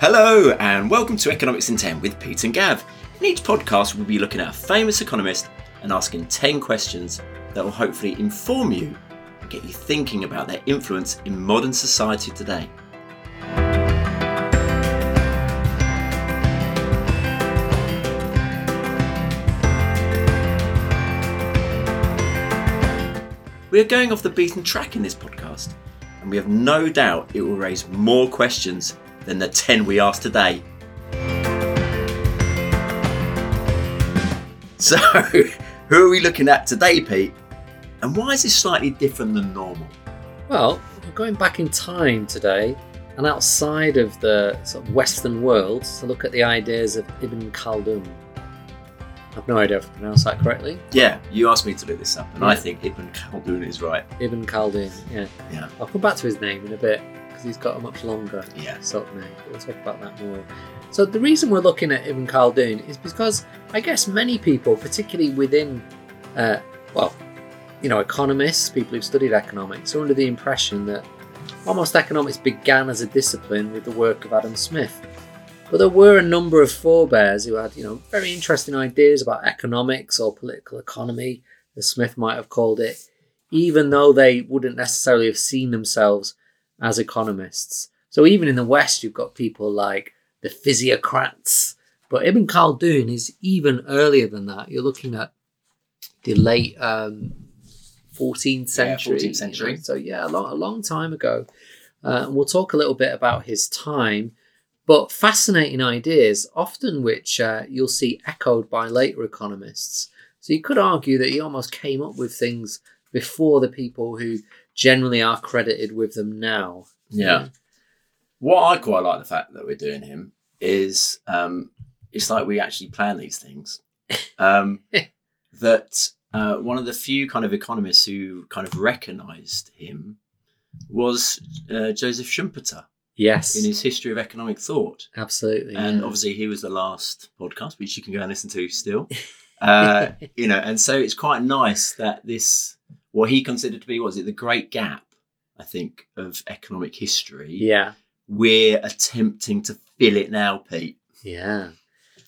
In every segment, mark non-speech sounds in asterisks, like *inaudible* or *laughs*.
Hello, and welcome to Economics in 10 with Pete and Gav. In each podcast, we'll be looking at a famous economist and asking 10 questions that will hopefully inform you and get you thinking about their influence in modern society today. We are going off the beaten track in this podcast, and we have no doubt it will raise more questions than the 10 we asked today. So, *laughs* who are we looking at today, Pete? And why is this slightly different than normal? Well, we're going back in time today and outside of the sort of Western world to look at the ideas of Ibn Khaldun. I've no idea if I pronounced that correctly. Yeah, you asked me to look this up, and Yeah. I think Ibn Khaldun is right. Ibn Khaldun, yeah. Yeah. I'll come back to his name in a bit because he's got a much longer Yeah. sort of name. We'll talk about that more. So the reason we're looking at Ibn Khaldun is because I guess many people, particularly within, uh, well, you know, economists, people who've studied economics, are under the impression that almost economics began as a discipline with the work of Adam Smith. But there were a number of forebears who had, you know, very interesting ideas about economics or political economy, as Smith might have called it, even though they wouldn't necessarily have seen themselves as economists. So even in the West, you've got people like the physiocrats, but Ibn Khaldun is even earlier than that. You're looking at the late um, 14th century. 14th you know, century. So yeah, a long, a long time ago. Uh, and we'll talk a little bit about his time, but fascinating ideas, often which uh, you'll see echoed by later economists. So you could argue that he almost came up with things before the people who generally are credited with them now. Yeah. What I quite like the fact that we're doing him is um, it's like we actually plan these things. *laughs* Um, *laughs* that uh, one of the few kind of economists who kind of recognised him was uh, Joseph Schumpeter Yes. in his History of Economic Thought. Absolutely. And yeah. obviously, he was the last podcast, which you can go and listen to still. *laughs* Uh, you know, and so it's quite nice that this, what he considered to be, was it the great gap, I think, of economic history. yeah. We're attempting to fill it now, Pete. Yeah.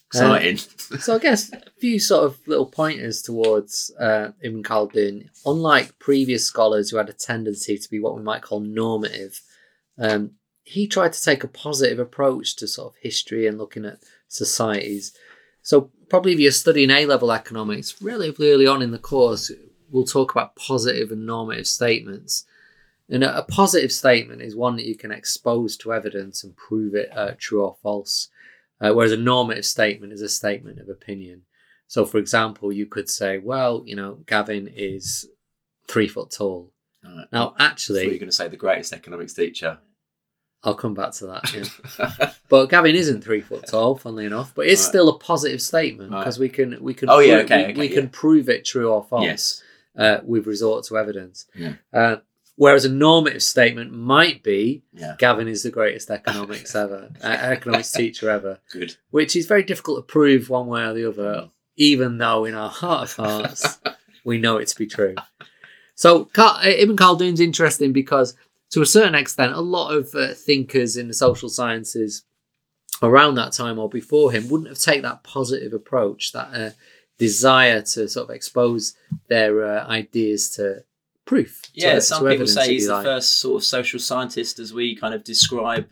Exciting. So I guess a few sort of little pointers towards uh, Ibn Khaldun. Unlike previous scholars who had a tendency to be what we might call normative, um, he tried to take a positive approach to sort of history and looking at societies. So probably if you're studying A-level economics, relatively early on in the course, we'll talk about positive and normative statements. And a a positive statement is one that you can expose to evidence and prove it uh, true or false. Uh, whereas a normative statement is a statement of opinion. So, for example, you could say, well, you know, Gavin is three foot tall. All right. Now, I thought you were actually, going to say the greatest economics teacher. I'll come back to that. Yeah. *laughs* but Gavin isn't three foot tall, funnily enough, but it's Right. still a positive statement Right. because we can we can Oh, yeah, prove- okay, we, okay, we can prove it true or false yes. Uh, with resort to evidence. Yeah. Uh, whereas a normative statement might be Yeah. Gavin is the greatest economics *laughs* ever, uh, economics teacher ever. Good. which is very difficult to prove one way or the other, even though in our heart of hearts *laughs* we know it to be true. So Ka- uh, Ibn Khaldun's interesting because, to a certain extent, a lot of uh, thinkers in the social sciences around that time or before him wouldn't have taken that positive approach, that uh, desire to sort of expose their uh, ideas to proof. Yeah, to some people say he's the like. first sort of social scientist as we kind of describe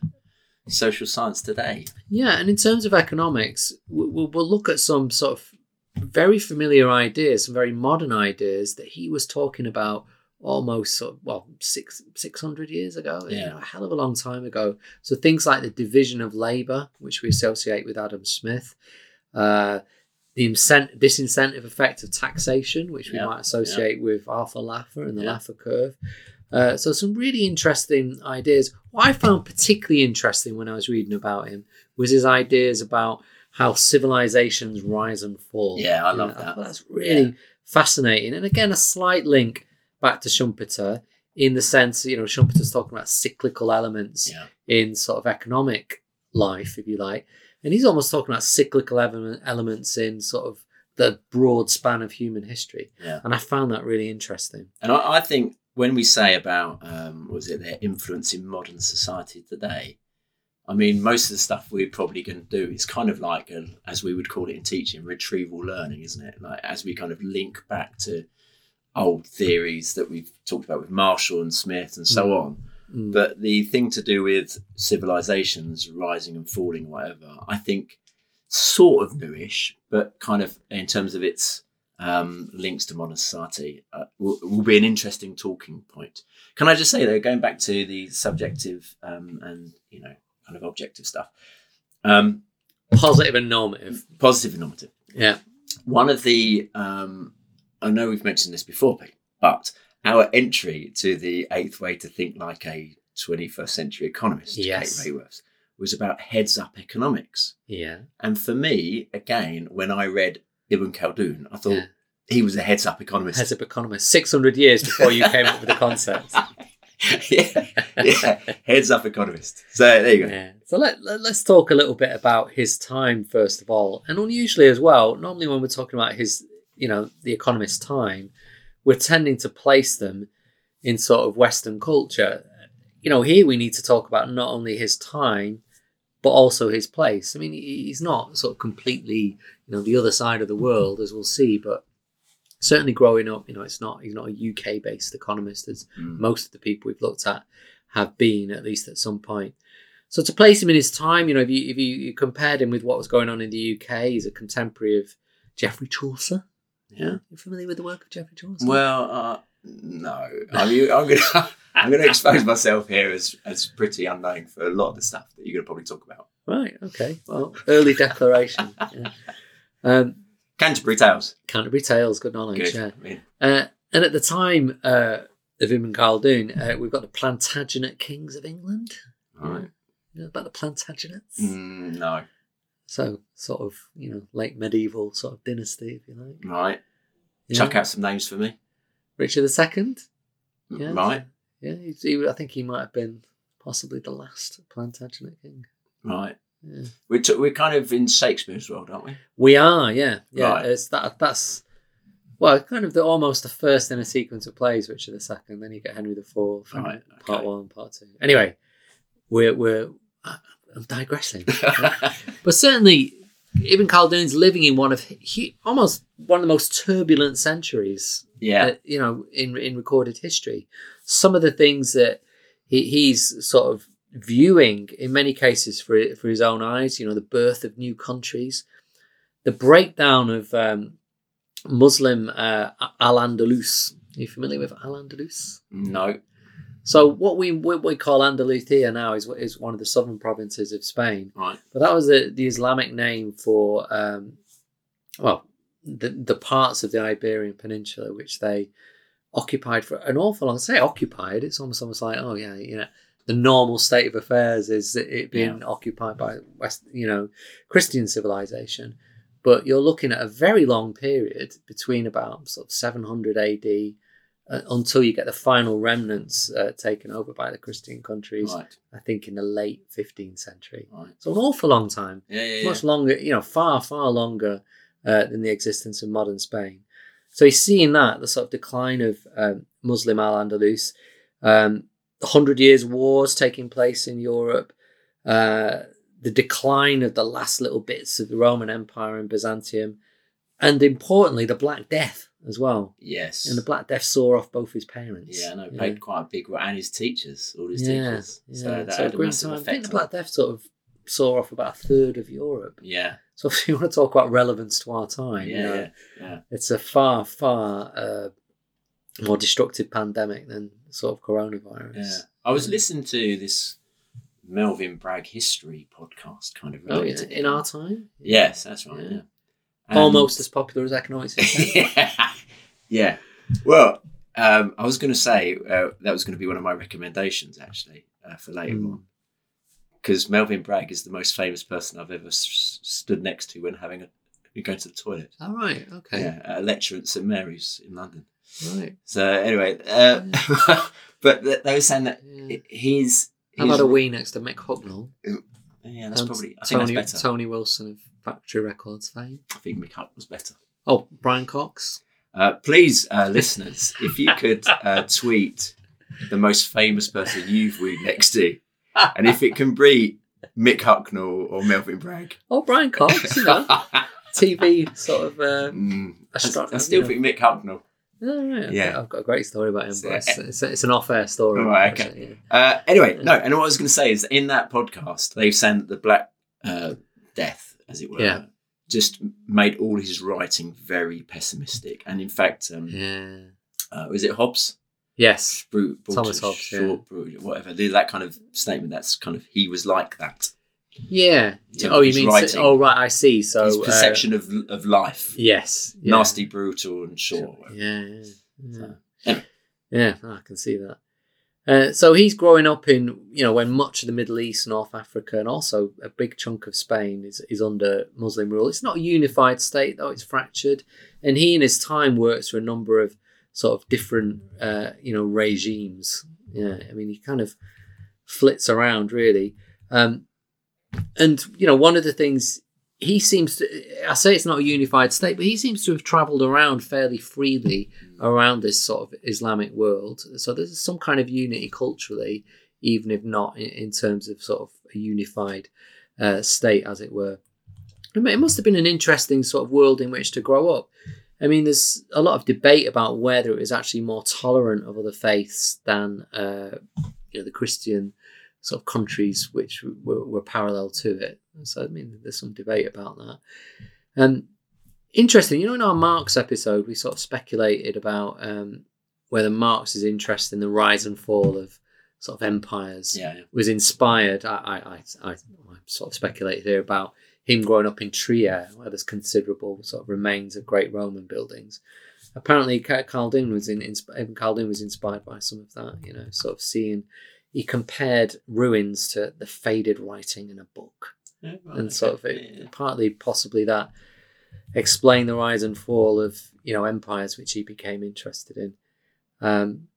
social science today. Yeah, and in terms of economics, we- we'll, we'll look at some sort of very familiar ideas, some very modern ideas that he was talking about almost sort of, well six six hundred years ago, you know, a hell of a long time ago. So things like the division of labour, which we associate with Adam Smith, uh, the incent- disincentive effect of taxation, which we Yeah, might associate with Arthur Laffer and the Yeah. Laffer curve. Uh, so some really interesting ideas. What I found particularly interesting when I was reading about him was his ideas about how civilizations rise and fall. Yeah, I love that. thought that's really fascinating. And again, a slight link back to Schumpeter in the sense, you know, Schumpeter's talking about cyclical elements in sort of economic life, if you like. And he's almost talking about cyclical element, elements in sort of the broad span of human history. Yeah. And I found that really interesting. And I, I think when we say about um, was it their influence in modern society today, I mean, most of the stuff we're probably going to do is kind of like, a, as we would call it in teaching, retrieval learning, isn't it? Like as we kind of link back to old theories that we've talked about with Marshall and Smith and so Mm. on. Mm. But the thing to do with civilizations rising and falling, whatever, I think sort of newish, but kind of in terms of its um, links to modern society, uh, will, will be an interesting talking point. Can I just say though, going back to the subjective um, and you know kind of objective stuff, um, Positive and normative. positive and normative. Yeah. One of the, um, I know we've mentioned this before, Pete, but our entry to the eighth way to think like a 21st century economist, Yes. Kate Raworth, was about heads up economics. Yeah. And for me, again, when I read Ibn Khaldun, I thought Yeah. he was a heads up economist. Heads up economist. 600 years before you came up with the concept. *laughs* yeah, yeah, heads up economist. So there you go. Yeah. So let, let, us talk a little bit about his time, first of all. And unusually as well, normally when we're talking about his, you know, the economist's time, we're tending to place them in sort of Western culture. You know, here we need to talk about not only his time, but also his place. I mean, he's not sort of completely, you know, the other side of the world, as we'll see, but certainly growing up, you know, it's not, he's not a UK based economist as Mm. most of the people we've looked at have been at least at some point. So to place him in his time, you know, if you if you, you compared him with what was going on in the UK, he's a contemporary of Geoffrey Chaucer. Yeah. You familiar with the work of Geoffrey Chaucer? Well, uh, no. I mean, I'm gonna *laughs* I'm gonna expose myself here as as pretty unknown for a lot of the stuff that you're gonna probably talk about. right, okay. Well, *laughs* early declaration. yeah. Um, Canterbury Tales. Canterbury Tales, good knowledge. Good. Yeah. I mean, Uh, and at the time uh, of Ibn Khaldun, uh, we've got the Plantagenet kings of England. right. You know about the Plantagenets? Mm, no. So sort of you know late medieval sort of dynasty, if you like. Right. Yeah. Chuck out some names for me. Richard II. Yeah. Right. Yeah, he, he, I think he might have been possibly the last Plantagenet king. Right. Yeah. We're, t- we're kind of in Shakespeare's world, aren't we? We are, yeah, yeah. Right. It's that. That's well, kind of the almost the first in a sequence of plays, Richard II. Then you get Henry IV, and Right, part one, part two. Anyway, we're we're I'm digressing, *laughs* but certainly Ibn Khaldun's living in one of he, almost one of the most turbulent centuries yeah. uh, you know, in in recorded history. Some of the things that he, he's sort of viewing, in many cases, for for his own eyes. You know, the birth of new countries, the breakdown of um, Muslim uh, Al Andalus. Are you familiar with Al Andalus? No. So what we what we call Andalusia now is is one of the southern provinces of Spain. Right. But that was the, the Islamic name for, um, well, the, the parts of the Iberian Peninsula which they occupied for an awful long. Say occupied, it's almost almost like oh yeah, you know, the normal state of affairs is it being occupied by West, you know, Christian civilization. But you're looking at a very long period between about sort of 700 AD uh, until you get the final remnants uh, taken over by the Christian countries. Right. I think in the late 15th century. Right. So an awful long time, Yeah, yeah, yeah. much longer, you know, far, far longer uh, than the existence of modern Spain. So he's seeing that, the sort of decline of um, Muslim Al Andalus, um, the Hundred Years' Wars taking place in Europe, uh, the decline of the last little bits of the Roman Empire and Byzantium, and importantly, the Black Death as well. Yes. And the Black Death saw off both his parents. yeah, no, played quite a big role, and his teachers, all his yeah, teachers. yeah. So that So had a massive time. I think the Black Death sort of saw off about a third of Europe. Yeah, So if you want to talk about relevance to our time, yeah, you know, yeah, yeah. it's a far, far uh, more destructive pandemic than sort of coronavirus. Yeah. I was listening to this Melvin Bragg history podcast, kind of. Oh yeah, in our time, Yes, that's right. Yeah. Almost as popular as economics. *laughs* yeah. Yeah. Well, um, I was going to say uh, that was going to be one of my recommendations actually uh, for later Hmm. on, because Melvin Bragg is the most famous person I've ever s- stood next to when having a when going to the toilet. All right, okay, Yeah, a lecture at St Mary's in London. right. So anyway, uh, *laughs* but th- they were saying that Yeah. he's. How about a wee next to Mick Hucknall? Yeah, that's and probably. I think Tony, that's better. Tony Wilson of Factory Records fame. I think Mick Huck was better. Oh, Brian Cox. Uh, please, uh, listeners, if you could uh, *laughs* tweet the most famous person you've wooed next to, and if it can be Mick Hucknall or Melvin Bragg. Oh, Brian Cox, you know, *laughs* TV sort of. Um, Mm, I, still think Mick Hucknall. oh, right, Yeah. I've got a great story about him, but it's, it's, it's an off-air story. Right, okay. actually, Uh, anyway, no, and what I was going to say is in that podcast, they've said the Black uh, Death, as it were, Yeah. Just made all his writing very pessimistic. And in fact, um, Yeah. uh, was it Hobbes? Yes. Brute, Thomas Hobbes, yeah. short, brute, whatever. That kind of statement. That's kind of he was like that. Yeah. Yeah, oh, you mean? writing. oh, right. I see. So his uh, perception of of life, yes. Yeah. nasty, brutal, and short. Yeah. Yeah. yeah. So, anyway. Yeah, I can see that. Uh, so he's growing up in, you know, when much of the Middle East, North Africa, and also a big chunk of Spain is, is under Muslim rule. It's not a unified state, though, it's fractured. And he, in his time, works for a number of sort of different, uh, you know, regimes. Yeah, I mean, he kind of flits around, really. Um, and, you know, one of the things he seems to, I say it's not a unified state, but he seems to have traveled around fairly freely around this sort of Islamic world. So there's some kind of unity culturally, even if not in, in terms of sort of a unified uh, state, as it were. I mean, it must have been an interesting sort of world in which to grow up. I mean, there's a lot of debate about whether it was actually more tolerant of other faiths than uh, you know the Christian sort of countries which were, were parallel to it. So I mean, there's some debate about that. Um, interesting, you know, in our Marx episode, we sort of speculated about um, whether Marx's interest in the rise and fall of sort of empires Yeah, yeah. was inspired. I, I, I, I, I sort of speculated here about him growing up in Trier, where there's considerable sort of remains of great Roman buildings. Apparently, Ca- Khaldun was in, insp- Ibn Khaldun was inspired by some of that. You know, sort of seeing. He compared ruins to the faded writing in a book Yeah, right, and sort of it, Yeah. partly possibly that explain the rise and fall of you know empires which he became interested in um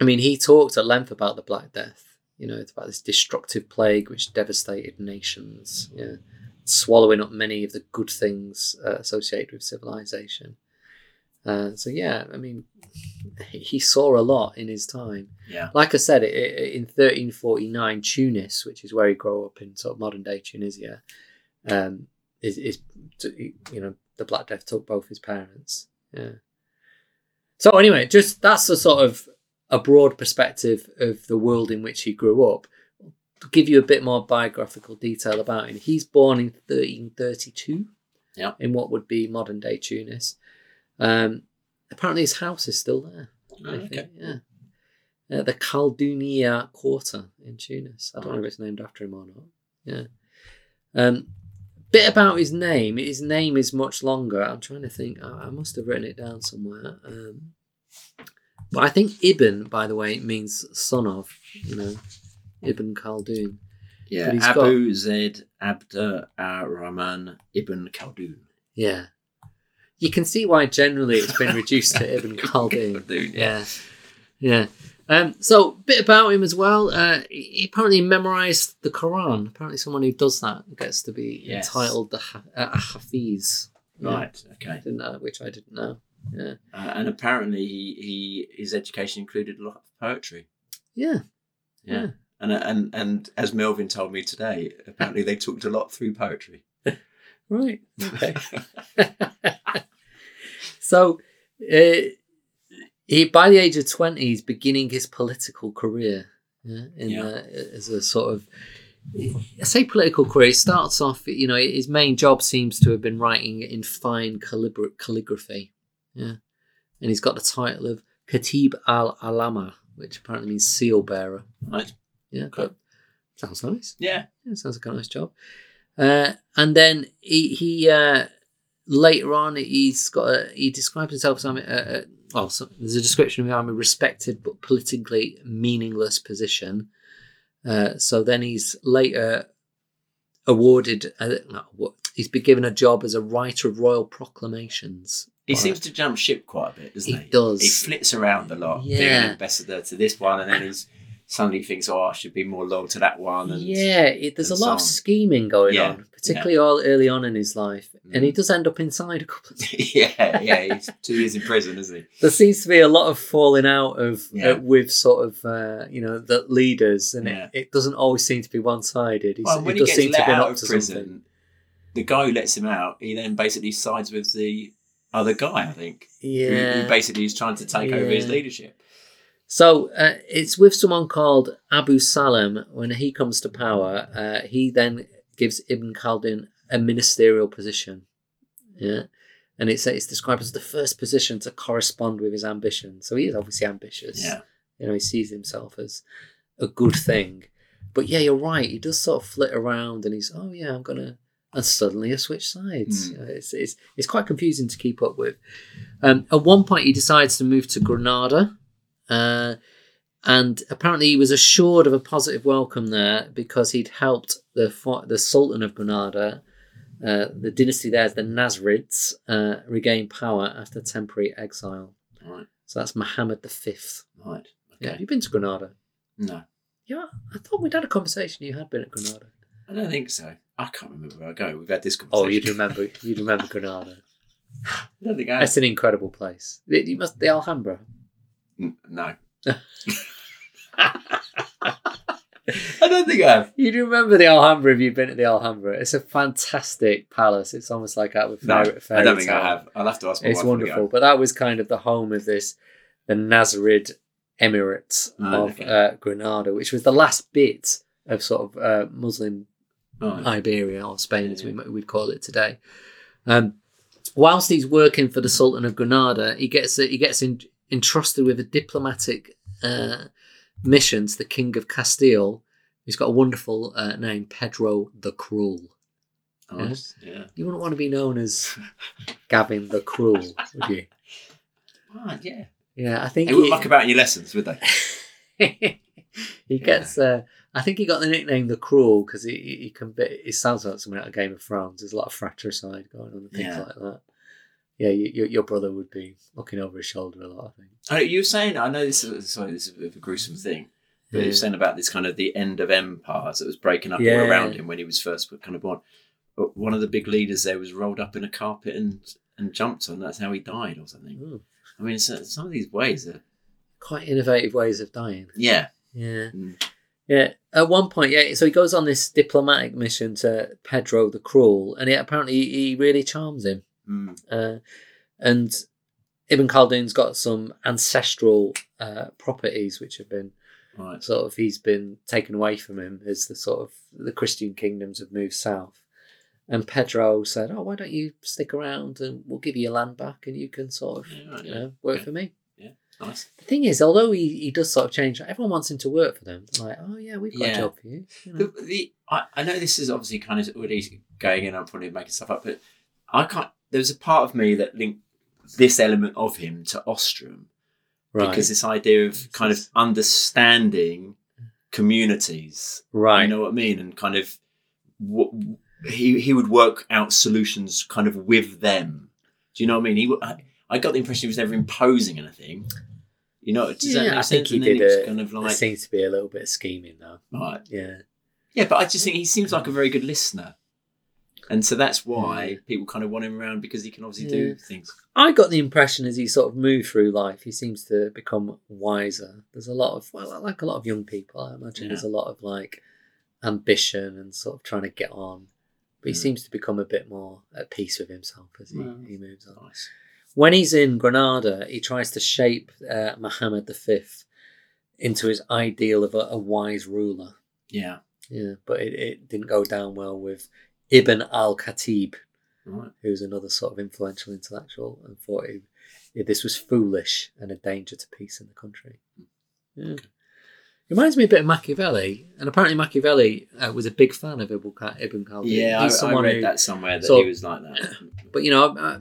i mean he talked at length about the black death you know it's about this destructive plague which devastated nations yeah swallowing up many of the good things uh, associated with civilization uh, so yeah i mean *laughs* he saw a lot in his time Yeah. like I said, i- i- in 1349, Tunis, which is where he grew up in sort of modern day Tunisia, um, is, is you know the Black Death took both his parents. Yeah. So anyway, just that's a sort of a broad perspective of the world in which he grew up. To give you a bit more biographical detail about him, he's born in 1332. Yeah. In what would be modern day Tunis. Um, apparently, his house is still there. I Oh, think, okay. yeah. Uh, the Caldunia Quarter in Tunis. I don't know if it's named after him or not. Yeah. Um, bit about his name. His name is much longer. I'm trying to think. I, I must have written it down somewhere. Um, but I think Ibn, by the way, means son of. You know, Ibn Khaldun. Yeah, Abu Zaid Abd ar-Rahman ibn Khaldun. Yeah. You can see why generally it's been *laughs* reduced to Ibn Khaldun. Khaldun, Yeah, yeah. Um, so, a bit about him as well. Uh, he apparently memorized the Quran. Apparently, someone who does that gets to be Yes. entitled the ha- uh, Hafiz. Yeah. Right. Okay. I didn't know, which I didn't know. Yeah, Uh, and apparently, he, he his education included a lot of poetry. yeah, Yeah. Yeah. And and and as Melvin told me today, apparently they talked a lot through poetry. *laughs* right. Okay. *laughs* so, uh, he by the age of twenty, he's beginning his political career. Yeah, in Yeah. Uh, as a sort of, I say political career. He starts off, you know, his main job seems to have been writing in fine calibra- calligraphy. Yeah, and he's got the title of Khatib al Alama, which apparently means seal bearer. Right. Yeah, sounds nice. Yeah. Yeah, sounds like a nice job. Uh, and then he he uh, later on he's got a, he describes himself as having a, a, well, so there's a description of him a respected but politically meaningless position. Uh, so then he's later awarded. Uh, no, what he's been given a job as a writer of royal proclamations. He Right. seems to jump ship quite a bit, doesn't He he? does. He flits around a lot. Yeah. an ambassador to this one, and then he's suddenly thinks, "Oh, I should be more loyal to that one." And yeah, it, there's a lot so of scheming going Yeah. on, particularly all early on in his life, and he Mm. does end up inside a couple of *laughs* yeah, yeah. *laughs* He's two years in prison, isn't he? there seems to be a lot of falling out of Yeah. uh, with sort of uh, you know the leaders, and Yeah. it, it doesn't always seem to be one sided. Well, when he does gets seem to let be out of prison, something. the guy who lets him out, he then basically sides with the other guy. I think. Yeah. Who, basically is trying to take over his leadership. So uh, it's with someone called Abu Salem. When he comes to power, uh, he then gives Ibn Khaldun a ministerial position. Yeah. And it's, it's described as the first position to correspond with his ambition. So he is obviously ambitious. Yeah. You know, he sees himself as a good thing. But yeah, you're right. He does sort of flit around and he's, oh yeah, I'm going to. And suddenly I switch sides. Mm. It's, it's, it's quite confusing to keep up with. Um, at one point, he decides to move to Granada. Uh, and apparently, he was assured of a positive welcome there because he'd helped the the Sultan of Granada, uh, the dynasty there is the Nasrids, uh, regain power after temporary exile. Right. So that's Muhammad V. Right. Yeah, Okay. have you been to Granada? No, Yeah, I thought we'd had a conversation. You had been at Granada. I don't think so. I can't remember where I go. We've had this conversation. Oh, you'd remember. You'd remember Granada. *laughs* I don't think I. It's an incredible place. It- You must the Alhambra. N- No. *laughs* I don't think I have. You'd remember the Alhambra if you'd been to the Alhambra. It's a fantastic palace. It's almost like out of a No, fairy, fairy I don't think tale. I have. I'll have to ask my It's wife wonderful. But that was kind of the home of this, the Nazarid Emirates Oh, of okay. uh, Granada, which was the last bit of sort of uh, Muslim Right. Iberia or Spain, as we, we'd call it today. Um, whilst he's working for the Sultan of Granada, he gets he gets in, entrusted with a diplomatic uh, mission to the King of Castile. He's got a wonderful uh, name, Pedro the Cruel. Nice. Yeah. You wouldn't want to be known as Gavin the Cruel, would you? Yeah. Yeah, I think They wouldn't muck about in your lessons, would they? *laughs* he gets. Uh, I think he got the nickname the Cruel because he, he he can. Be, it sounds like something out of Game of Thrones. There's a lot of fratricide going on and things Yeah. like that. Yeah, your your brother would be looking over his shoulder a lot. I think. Oh, you were saying, I know this is, sorry, this is a bit of a gruesome thing, but you were saying about this kind of the end of empires that was breaking up all around him when he was first kind of born. But one of the big leaders there was rolled up in a carpet and, and jumped on. That's how he died or something. Ooh, I mean, so, some of these ways are, quite innovative ways of dying. yeah. Yeah. Mm. Yeah. At one point, yeah. So he goes on this diplomatic mission to Pedro the Cruel, and it, apparently he really charms him. Mm. Uh, and Ibn Khaldun's got some ancestral uh, properties which have been Right. sort of he's been taken away from him as the sort of the Christian kingdoms have moved south. And Pedro said, "Oh, why don't you stick around and we'll give you your land back, and you can sort of Yeah, right, you yeah. know work Okay. for me." Nice. The thing is, although he, he does sort of change, everyone wants him to work for them. They're like, "Oh yeah, we've got Yeah. a job for you." you know. The, the I, I know this is obviously kind of already going in. I'm probably making stuff up, but I can't. There was a part of me that linked this element of him to Ostrom because this idea of kind of understanding communities. right, You know what I mean, and kind of what he he would work out solutions kind of with them. Do you know what I mean? He w- I, I got the impression he was never imposing anything. You know, does that Yeah, make I think he And did was a- kind of there like seems to be a little bit of scheming though. right. Yeah, Yeah, but I just think he seems like a very good listener. And so that's why people kind of want him around because he can obviously do things. I got the impression as he sort of moved through life, he seems to become wiser. There's a lot of, well, like a lot of young people, I imagine there's a lot of like ambition and sort of trying to get on. But he Mm. seems to become a bit more at peace with himself as he, Well, he moves on. Nice. When he's in Granada, he tries to shape uh, Muhammad V into his ideal of a, a wise ruler. Yeah. Yeah, but it, it didn't go down well with Ibn al Khatib, Right. who's another sort of influential intellectual, and thought he, yeah, this was foolish and a danger to peace in the country. Yeah. Reminds me a bit of Machiavelli, and apparently Machiavelli uh, was a big fan of Ibn, Kha- Ibn Khaldun. Yeah, I, He's I someone read who- that somewhere that so- he was like that. *clears throat* But you know, uh,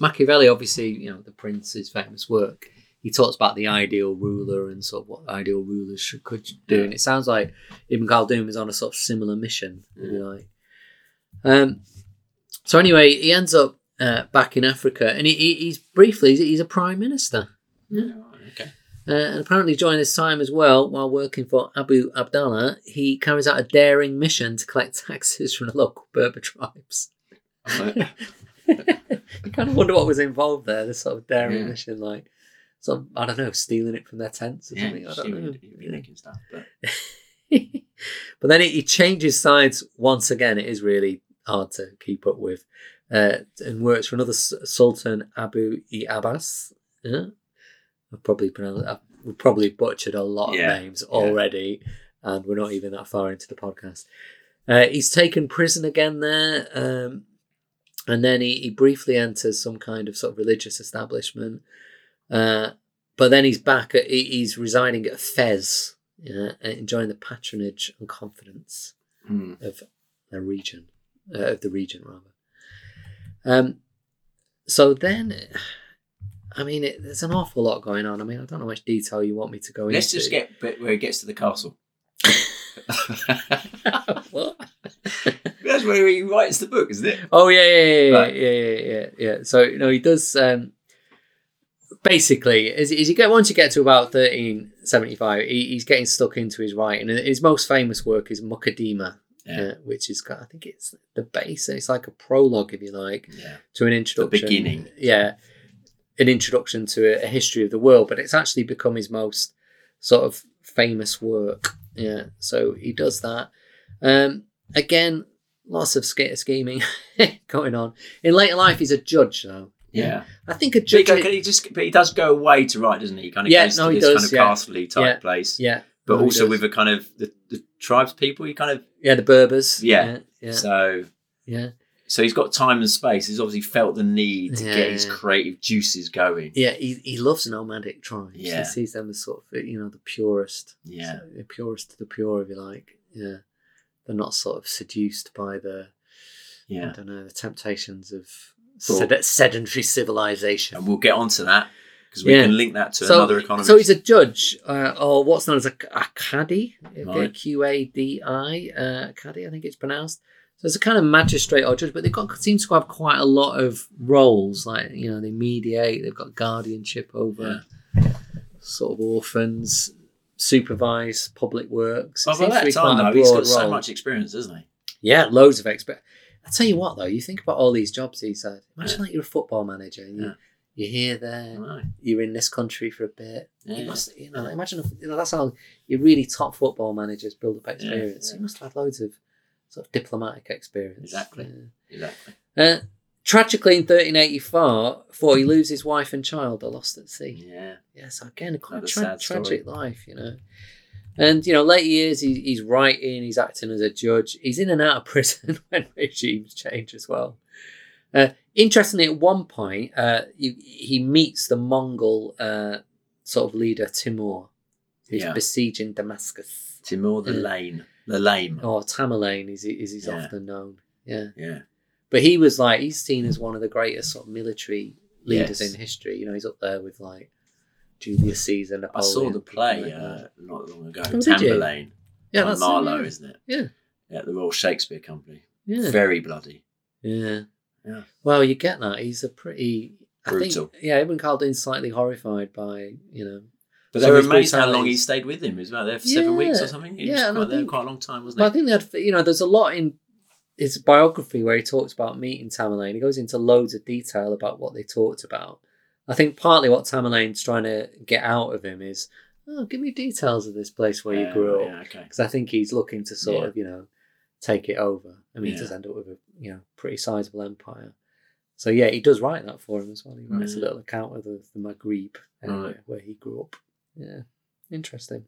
Machiavelli, obviously, you know, the Prince's famous work. He talks about the ideal ruler and sort of what ideal rulers should could do, and it sounds like Ibn Khaldun was on a sort of similar mission, if you like. Um, so anyway, he ends up uh, back in Africa, and he, he, he's briefly he's, he's a prime minister. Yeah, okay. Uh, and apparently, during this time as well, while working for Abu Abdallah, he carries out a daring mission to collect taxes from the local Berber tribes. I kind of wonder what was involved there. This sort of daring Yeah. mission, like, sort of, I don't know, stealing it from their tents or yeah, something. I don't know. he would be nicking stuff. But *laughs* but then he, he changes sides once again. It is really hard to keep up with, uh, and works for another Sultan Abu i Abbas. Yeah? I've probably pronounced. I've we've probably butchered a lot of Yeah, names yeah. already, and we're not even that far into the podcast. Uh, he's taken prison again there, um, and then he, he briefly enters some kind of sort of religious establishment. Uh, but then he's back. At, he's residing at Fez, yeah, enjoying the patronage and confidence hmm, of the region, uh, of the region rather. Um, so then, I mean, it, there's an awful lot going on. I mean, I don't know how much detail you want me to go into. let's just get bit where he gets to the castle. *laughs* *laughs* what? That's where he writes the book, isn't it? Oh yeah, yeah, yeah, Right. yeah, yeah, yeah, yeah. So you know, he does. Um, basically, as, as you get once you get to about thirteen seventy five, he, he's getting stuck into his writing. And his most famous work is Muqaddimah, Yeah. uh, which is got, I think it's the base. It's like a prologue, if you like, Yeah. to an introduction. The beginning. Yeah, an introduction to a, a history of the world, but it's actually become his most sort of famous work. Yeah, so he does that. Um, again, lots of sch- scheming *laughs* going on. In later life, he's a judge, though. Yeah. I think a But he, judge. he just but he does go away to write, doesn't he? He kind of Yeah, goes no, to he this does, kind of yeah. castle type Yeah. place. yeah, But no, also with a kind of the, the tribes people, he kind of yeah the Berbers. Yeah. yeah, yeah. so yeah. so he's got time and space. He's obviously felt the need to get his Yeah. creative juices going. Yeah, he, he loves nomadic tribes. Yeah. He sees them as sort of, you know, the purest. Yeah. So, the purest to the pure, if you like. Yeah. They're not sort of seduced by the, yeah, I don't know, the temptations of sed- sedentary civilization. And we'll get onto that because we Yeah. can link that to so, another economist. so he's a judge, uh, or what's known as a, a caddy, Right. Q A D I, uh, caddy, I think it's pronounced. So it's a kind of magistrate or judge, but they've got seems to have quite a lot of roles. Like you know, they mediate, they've got guardianship over sort of orphans, supervise public works. Well, by that time, though, he's got so much experience, isn't he? Yeah, loads of experience. I tell you what, though, you think about all these jobs he's had. Imagine like you're a football manager and you, Yeah. You're here, there, know. you're in this country for a bit. Yeah. You must, you know, imagine if, you know, that's how your really top football managers build up experience. yeah. You must have had loads of sort of diplomatic experience. Exactly. Yeah. Exactly. Uh, tragically, in 1384, before he loses his wife and child are lost at sea. Yeah. Yeah, so again, a quite Another tra- story. tragic life, you know. And you know, later years, he, he's writing, he's acting as a judge, he's in and out of *laughs* prison when regimes change as well. Uh, interestingly, at one point, uh, you, he meets the Mongol uh, sort of leader Timur, who's Yeah. besieging Damascus, Timur the Yeah. Lane. The Lame. or Tamerlane, is he, as he's Yeah. often known. Yeah, Yeah. but he was like he's seen as one of the greatest sort of military leaders Yes. in history. You know, he's up there with like Julius Caesar, I saw the play like uh, not long ago. Oh? Tamburlaine. Yeah, that's it, Marlowe, yeah. isn't it? Yeah. Yeah, the Royal Shakespeare Company. Yeah. Very bloody. Yeah. Yeah. Well, you get that. He's a pretty. I Brutal. think, yeah, Ibn Khaldun's slightly horrified by, you know. But So they were amazed how long he stayed with him. He was about there for seven weeks or something. He yeah, was I quite there think- quite a long time, wasn't it? I think they had, you know, there's a lot in his biography where he talks about meeting Tamerlane. He goes into loads of detail about what they talked about. I think partly what Tamerlane's trying to get out of him is, oh, give me details of this place where you Yeah, grew up. Yeah, okay. because I think he's looking to sort Yeah. of you know take it over. I mean, he does end up with a you know pretty sizable empire. So yeah, he does write that for him as well. He writes a little account of the, the Maghreb area Right. where he grew up. Yeah, interesting.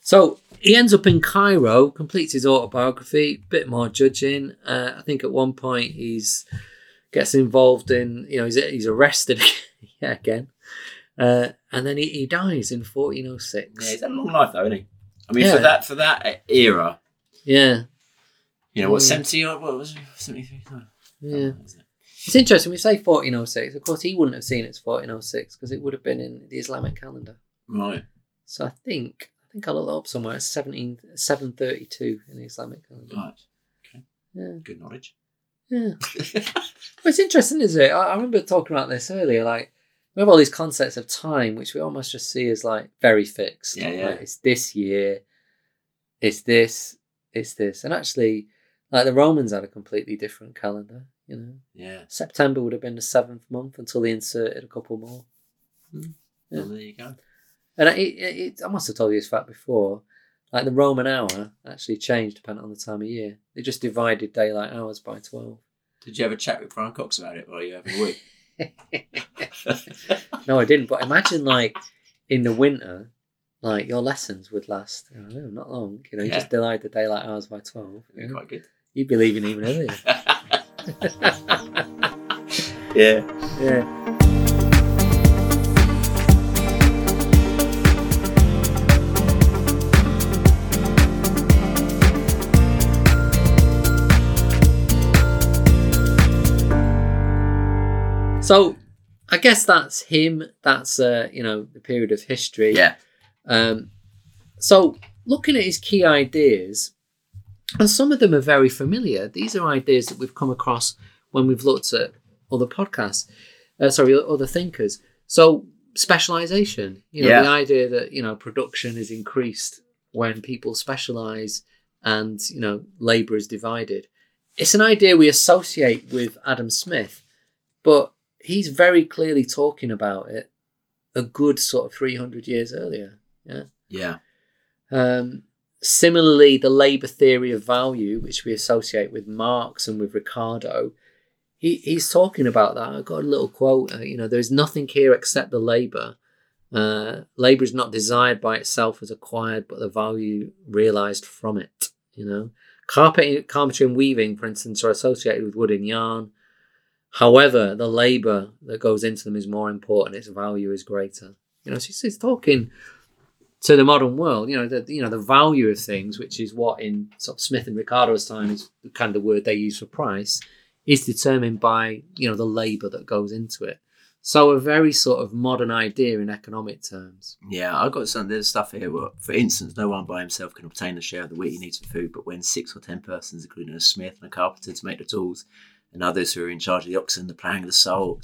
So he ends up in Cairo, completes his autobiography, bit more judging. Uh, I think at one point he's gets involved in you know he's he's arrested *laughs* yeah again, uh, and then he, he dies in 1406. Yeah, he's had a long life though, isn't he? I mean, Yeah. for that for that era, yeah. You know, what Mm. seventy or what was it? Seventy three. Yeah. It's interesting. We say 1406. Of course, he wouldn't have seen it's 1406 because it would have been in the Islamic calendar. Right. So I think I think I looked it up somewhere. It's 17, 732 in the Islamic calendar. Right. Yeah, Good knowledge. yeah. *laughs* But it's interesting, isn't it? I, I remember talking about this earlier. Like, we have all these concepts of time, which we almost just see as like very fixed. Yeah, yeah. Like, it's this year, it's this, it's this, and actually, like the Romans had a completely different calendar. You know, Yeah. September would have been the seventh month until they inserted a couple more. Hmm. Yeah. Well, there you go. And it, it, it, I must have told you this fact before. Like the Roman hour actually changed depending on the time of year. They just divided daylight hours by twelve. Did you ever chat with Brian Cox about it while you were having a week? No, I didn't. But imagine like in the winter, like your lessons would last. I don't know, not long. You know, you Yeah. just divide the daylight hours by twelve. know. Quite good. You'd be leaving even earlier. *laughs* *laughs* yeah. yeah. So, I guess that's him. That's uh, you know the period of history. Yeah. Um, so, looking at his key ideas, and some of them are very familiar. These are ideas that we've come across when we've looked at other podcasts, uh, sorry, other thinkers. So, specialization, you know, Yeah. the idea that, you know, production is increased when people specialize and, you know, labor is divided. It's an idea we associate with Adam Smith, but he's very clearly talking about it a good sort of 300 years earlier. Yeah. Yeah. Um, similarly, the labour theory of value, which we associate with Marx and with Ricardo, he, he's talking about that. I got a little quote. Uh, you know, there is nothing here except the labour. Uh, labour is not desired by itself as acquired, but the value realised from it. You know, carpet, carpentry and weaving, for instance, are associated with wood and yarn. However, the labour that goes into them is more important. Its value is greater. You know, so he's, he's talking to the modern world, you know, the you know the value of things, which is what in sort of Smith and Ricardo's time is the kind of the word they use for price, is determined by you know the labour that goes into it. So a very sort of modern idea in economic terms. Yeah, I've got some. There's stuff here. Where, for instance, no one by himself can obtain the share of the wheat he needs for food, but when six or ten persons, including a smith and a carpenter to make the tools, and others who are in charge of the oxen, the ploughing of the soil,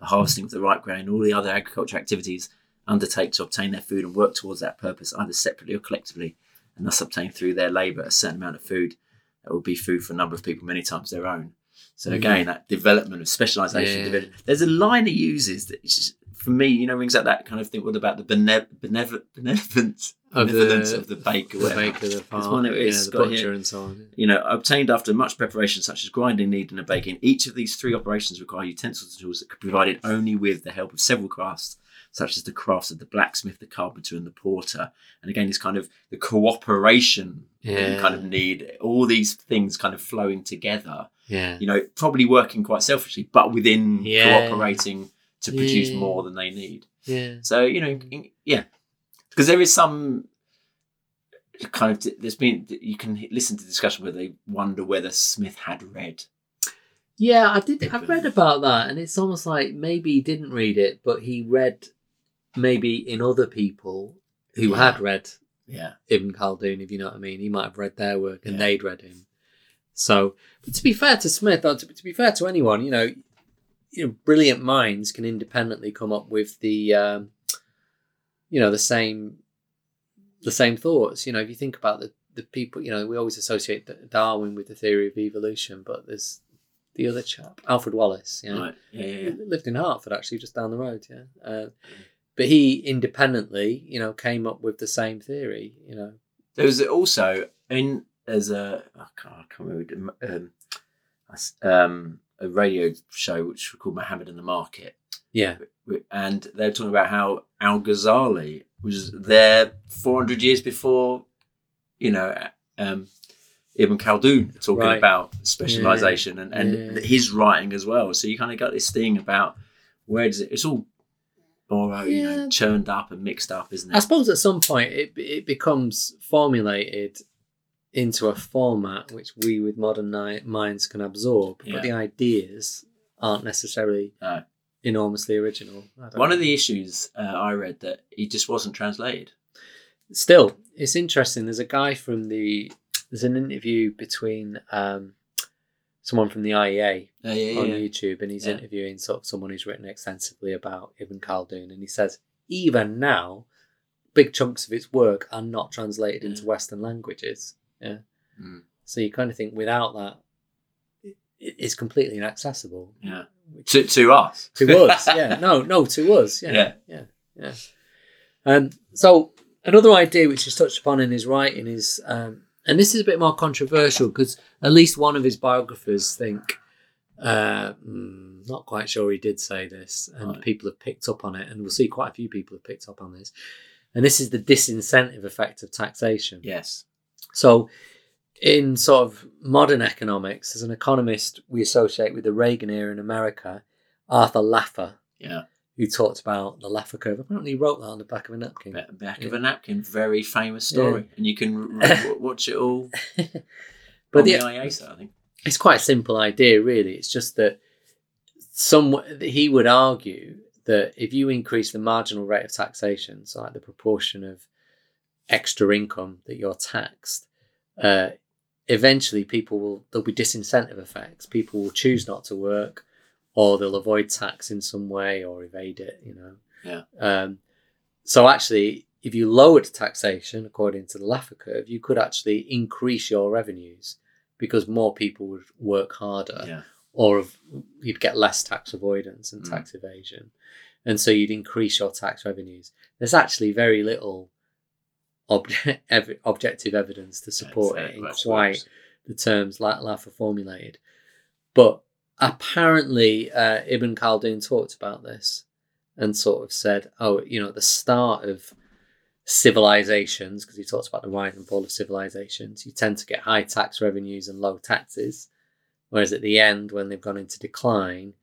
the harvesting of the ripe grain, all the other agriculture activities, undertake to obtain their food and work towards that purpose, either separately or collectively, and thus obtain through their labour a certain amount of food that will be food for a number of people, many times their own. So Mhm. again, that development of specialisation. Yeah. There's a line he uses that just, for me, you know, rings out that kind of thing. What about the benev- benev- benevolence, Of the- of the baker? The baker, the farm, one it is, know, the butcher, here. and so on. you know, obtained after much preparation, such as grinding, kneading, and baking. Each of these three operations require utensils and tools that could be provided only with the help of several crafts, such as the crafts of the blacksmith, the carpenter, and the porter. And again, it's kind of the cooperation you Yeah. kind of need. All these things kind of flowing together. Yeah, You know, probably working quite selfishly, but within Yeah. cooperating to produce Yeah. more than they need. yeah, So you know, mm. yeah, because there is some kind of there's been you can listen to discussion where they wonder whether Smith had read. yeah. I did. I've read about that, and it's almost like maybe he didn't read it, but he read maybe in other people who Yeah. had read Yeah, Ibn Khaldun, if you know what I mean. He might have read their work and Yeah. they'd read him. So, but to be fair to Smith, or to, to be fair to anyone, you know, you know, brilliant minds can independently come up with the, um, you know, the same, the same thoughts. You know, if you think about the the people, you know, we always associate Darwin with the theory of evolution, but there's the other chap, Alfred Wallace. You know, right. Yeah, yeah, he yeah. lived in Hertford, actually, just down the road. Yeah, uh, but he independently, you know, came up with the same theory. You know, There was also in as a I can't, I can't remember um, um, a radio show which was called Mohammed and the Market, yeah, and they're talking about how Al Ghazali was there 400 years before, you know, um, Ibn Khaldun talking Right. about specialization and, and Yeah. his writing as well. So you kind of got this thing about where does it? It's all borrowed, you know, churned up and mixed up, isn't it? I suppose at some point it it becomes formulated into a format which we with modern ni- minds can absorb, Yeah. but the ideas aren't necessarily No. enormously original. I don't One of the issues uh, I read that he just wasn't translated. still, it's interesting. There's a guy from the there's an interview between um, someone from the IEA Yeah, yeah, on yeah. YouTube, and he's Yeah. interviewing sort of someone who's written extensively about Ibn Khaldun, and he says even now, big chunks of its work are not translated into Western languages. Yeah, Mm. so you kind of think without that, it, it's completely inaccessible. Yeah. To, to us. to us, *laughs* yeah, no, no, to us, yeah, Yeah. yeah, yeah. Um, so another idea which is touched upon in his writing is, um, and this is a bit more controversial because at least one of his biographers think, uh, mm, not quite sure he did say this, and Right. people have picked up on it, and we'll see quite a few people have picked up on this, and this is the disincentive effect of taxation. Yes. So, in sort of modern economics, as an economist, we associate with the Reagan era in America, Arthur Laffer, Yeah. Who talked about the Laffer curve. Apparently, he wrote that on the back of a napkin. Ba- Back of Yeah. a napkin. Very famous story. And you can r- r- *laughs* watch it all *laughs* But on the, the IASA, I think. it's quite a simple idea, really. It's just that some he would argue that if you increase the marginal rate of taxation, so like the proportion of extra income that you're taxed, uh, eventually people will there'll be disincentive effects. People will choose not to work, or they'll avoid tax in some way or evade it. You know. Yeah. Um, so actually, if you lowered taxation according to the Laffer curve, you could actually increase your revenues because more people would work harder Yeah. or you'd get less tax avoidance and Mm. tax evasion. And so you'd increase your tax revenues. There's actually very little ob- *laughs* ev- objective evidence to support uh, it in quite worse. the terms La- Laffer formulated. But apparently, uh, Ibn Khaldun talked about this and sort of said, oh, you know, at the start of civilizations, because he talks about the rise and fall of civilizations, you tend to get high tax revenues and low taxes. Whereas at the end, when they've gone into decline,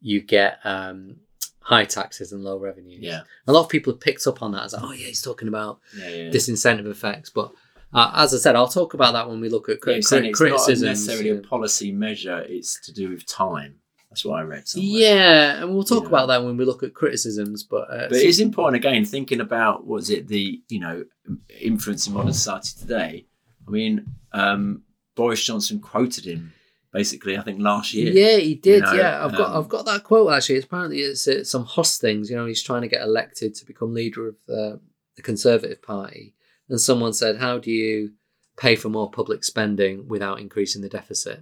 you get um, high taxes and low revenues. Yeah. A lot of people have picked up on that as, like, oh, yeah, he's talking about Yeah. Yeah. disincentive effects. But uh, as I said, I'll talk about that when we look at Yeah, cri- he's saying it's not necessarily a policy measure. It's to do with time. That's what I read somewhere. Yeah, and we'll talk Yeah. about that when we look at criticisms. But, uh, But it is important again thinking about was it the you know influence in modern society today. I mean, um, Boris Johnson quoted him basically. I think last year. Yeah, he did. know, yeah, I've got um, I've got that quote actually. It's apparently it's uh, some hustings. You know, he's trying to get elected to become leader of uh, the Conservative Party, and someone said, "How do you pay for more public spending without increasing the deficit?"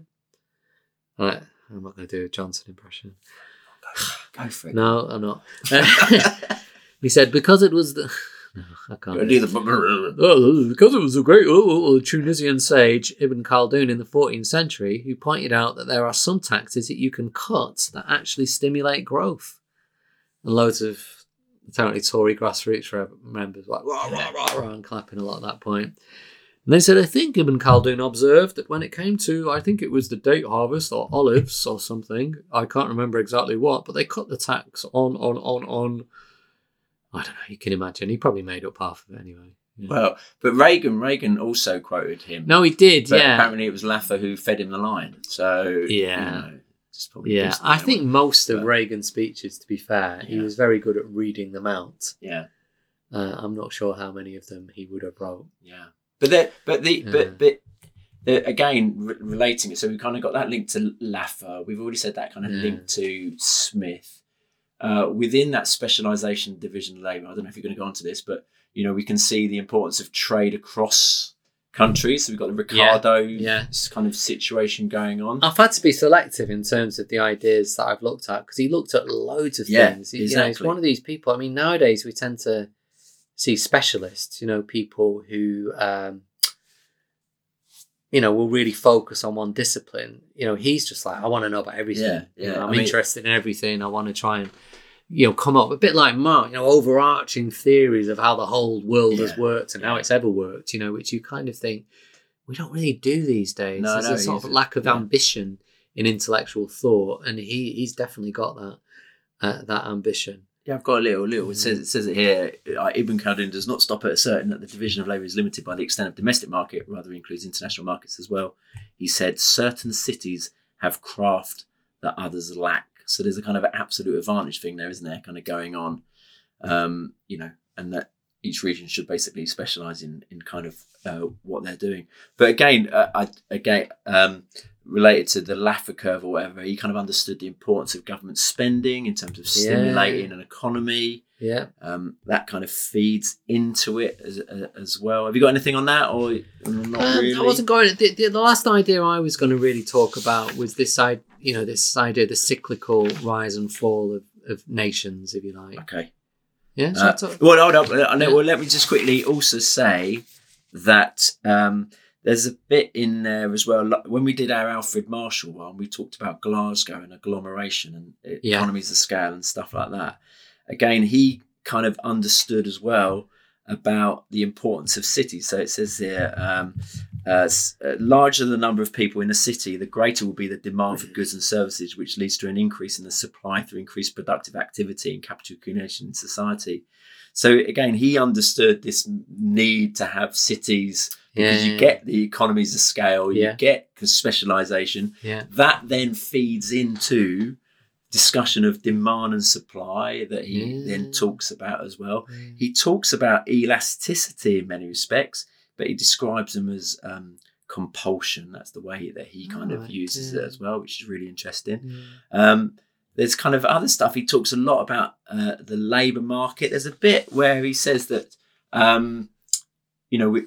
And I, I'm not going to do a Johnson impression. Go for it. No, I'm not. *laughs* he said because it was the. *laughs* No, I can't. Do the. Oh, because it was a great oh, oh, Tunisian sage Ibn Khaldun in the 14th century who pointed out that there are some taxes that you can cut that actually stimulate growth. And loads of apparently Tory grassroots members were like rah, rah, rah, rah, and clapping a lot at that point. And they said, I think Ibn Khaldun observed that when it came to, I think it was the date harvest or olives or something, I can't remember exactly what, but they cut the tax on, on, on, on. I don't know, you can imagine. He probably made up half of it anyway. Yeah. Well, but Reagan, Reagan also quoted him. No, he did. but yeah, apparently it was Laffer who fed him the line. So Yeah. you know, just probably yeah. I think one. most of But- Reagan's speeches, to be fair, he was very good at reading them out. Yeah, Uh, I'm not sure how many of them he would have wrote. yeah. But the, but the Yeah. but but again re- relating it. So we kind of got that link to Laffer. We've already said that kind of Yeah. link to Smith. Uh, within that specialisation division of labour, I don't know if you're going to go on to this, but you know we can see the importance of trade across countries. So we've got the Ricardo yeah. kind of situation going on. I've had to be selective in terms of the ideas that I've looked at because he looked at loads of Yeah, things. He- You know, he's one of these people. I mean, nowadays we tend to see specialists. You know, people who. Um, you know, will really focus on one discipline. You know, he's just like, I want to know about everything. Yeah, You know, yeah. I'm I mean- interested in everything. I want to try and, you know, come up a bit like Marx, you know, overarching theories of how the whole world has worked and how it's ever worked, you know, which you kind of think we don't really do these days. No, There's no, a sort of lack of yeah. ambition in intellectual thought, and he he's definitely got that uh, that ambition. Yeah, I've got a little, little. It Mm. says it says it here. Uh, Ibn Khaldun does not stop at asserting that the division of labour is limited by the extent of domestic market, rather includes international markets as well. He said certain cities have craft that others lack. So there's a kind of absolute advantage thing there, isn't there? Kind of going on, um, you know, and that each region should basically specialise in in kind of uh, what they're doing. But again, uh, I again. Um, related to the Laffer curve or whatever, he kind of understood the importance of government spending in terms of stimulating an economy. Yeah. Um, that kind of feeds into it as, uh, as well. Have you got anything on that, or not Um, really? I wasn't going. The, the, the last idea I was going to really talk about was this side. You know, this idea, the cyclical rise and fall of, of nations, if you like. Okay. Yeah. Uh, thought- well, hold up. Uh, Yeah. Well, let me just quickly also say that um, there's a bit in there as well. like, When we did our Alfred Marshall one, we talked about Glasgow and agglomeration and Yeah. economies of scale and stuff like that. Again, he kind of understood as well about the importance of cities. So it says here, um, uh, larger the number of people in a city, the greater will be the demand for goods and services, which leads to an increase in the supply through increased productive activity and capital accumulation in society. So again, he understood this need to have cities because Yeah. you get the economies of scale, you Yeah. get specialization. Yeah. That then feeds into discussion of demand and supply that he Yeah. then talks about as well. He talks about elasticity in many respects, but he describes them as um, compulsion. That's the way that he kind of Right, uses it as well, which is really interesting. Yeah. Um, there's kind of other stuff. He talks a lot about uh, the labour market. There's a bit where he says that, um, you know, we,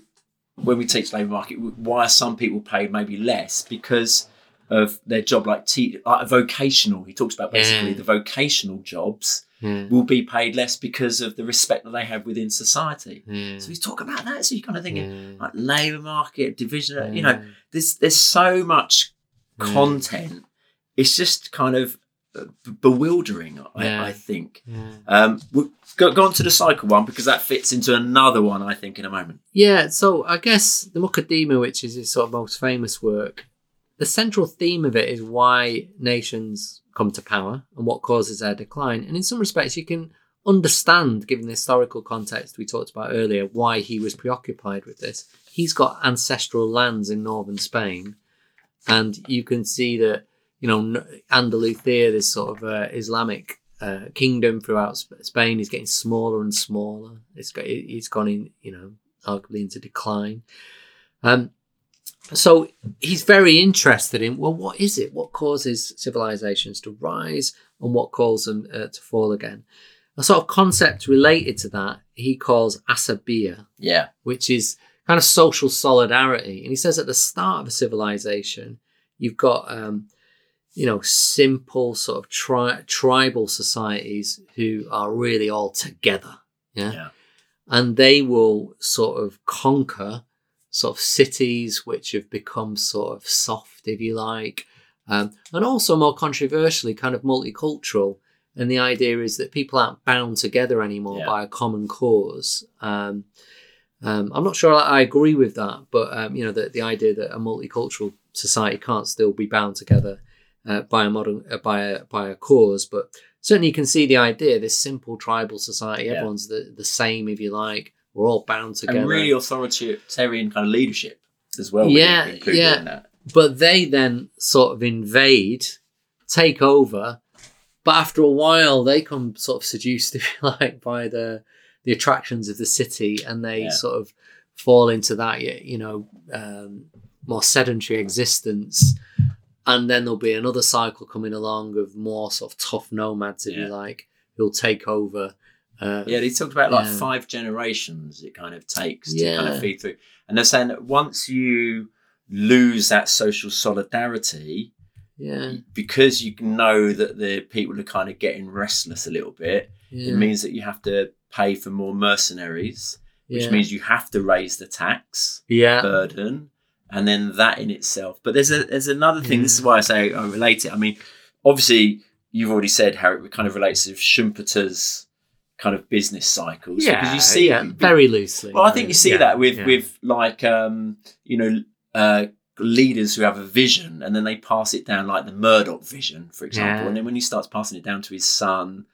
when we teach labour market, why are some people paid maybe less because of their job, like, te- like a vocational. He talks about basically Yeah. the vocational jobs Yeah. will be paid less because of the respect that they have within society. Yeah. So he's talking about that. So you're kind of thinking Yeah. like labour market division. You know, there's there's so much Yeah. content. It's just kind of uh, b- bewildering. I, Yeah. I think. Yeah. Um, we'll go, go on to the cycle one because that fits into another one. I think in a moment. Yeah, so I guess the Mukaddima, which is his sort of most famous work, the central theme of it is why nations come to power and what causes their decline. And in some respects, you can understand, given the historical context we talked about earlier, why he was preoccupied with this. He's got ancestral lands in northern Spain, and you can see that, you know, Andalusia, this sort of uh, Islamic uh, kingdom throughout Spain, is getting smaller and smaller. It's got, it- it's gone in, you know, arguably into decline. Um, so he's very interested in well, what is it? What causes civilizations to rise and what causes them uh, to fall again? A sort of concept related to that he calls asabiya, Yeah. which is kind of social solidarity. And he says at the start of a civilization, you've got um, you know simple sort of tri- tribal societies who are really all together, yeah? Yeah. and they will sort of conquer sort of cities which have become sort of soft, if you like, um, and also more controversially, kind of multicultural. And the idea is that people aren't bound together anymore Yeah. by a common cause. Um, um, I'm not sure I agree with that, but um, you know, the, the idea that a multicultural society can't still be bound together uh, by a modern uh, by a by a cause, but certainly you can see the idea. This simple tribal society, Yeah. everyone's the, the same, if you like. We're all bound together. And really authoritarian kind of leadership as well. Yeah, yeah. That. but they then sort of invade, take over, but after a while they come sort of seduced, *laughs* if you like, by the the attractions of the city, and they Yeah. sort of fall into that, you know, um, more sedentary existence. And then there'll be another cycle coming along of more sort of tough nomads, if you like, who'll take over. Uh, Yeah, he talked about like Yeah. five generations it kind of takes to kind of feed through. And they're saying that once you lose that social solidarity, yeah, because you know that the people are kind of getting restless a little bit, yeah, it means that you have to pay for more mercenaries, which means you have to raise the tax yeah, burden, and then that in itself. But there's a there's another thing. This is why I say I relate it. I mean, obviously you've already said how it kind of relates to Schumpeter's kind of business cycles. yeah, because you see yeah, very loosely. Well, I think you see Yeah, that with yeah. with like um, you know uh, leaders who have a vision and then they pass it down, like the Murdoch vision, for example. And then when he starts passing it down to his son,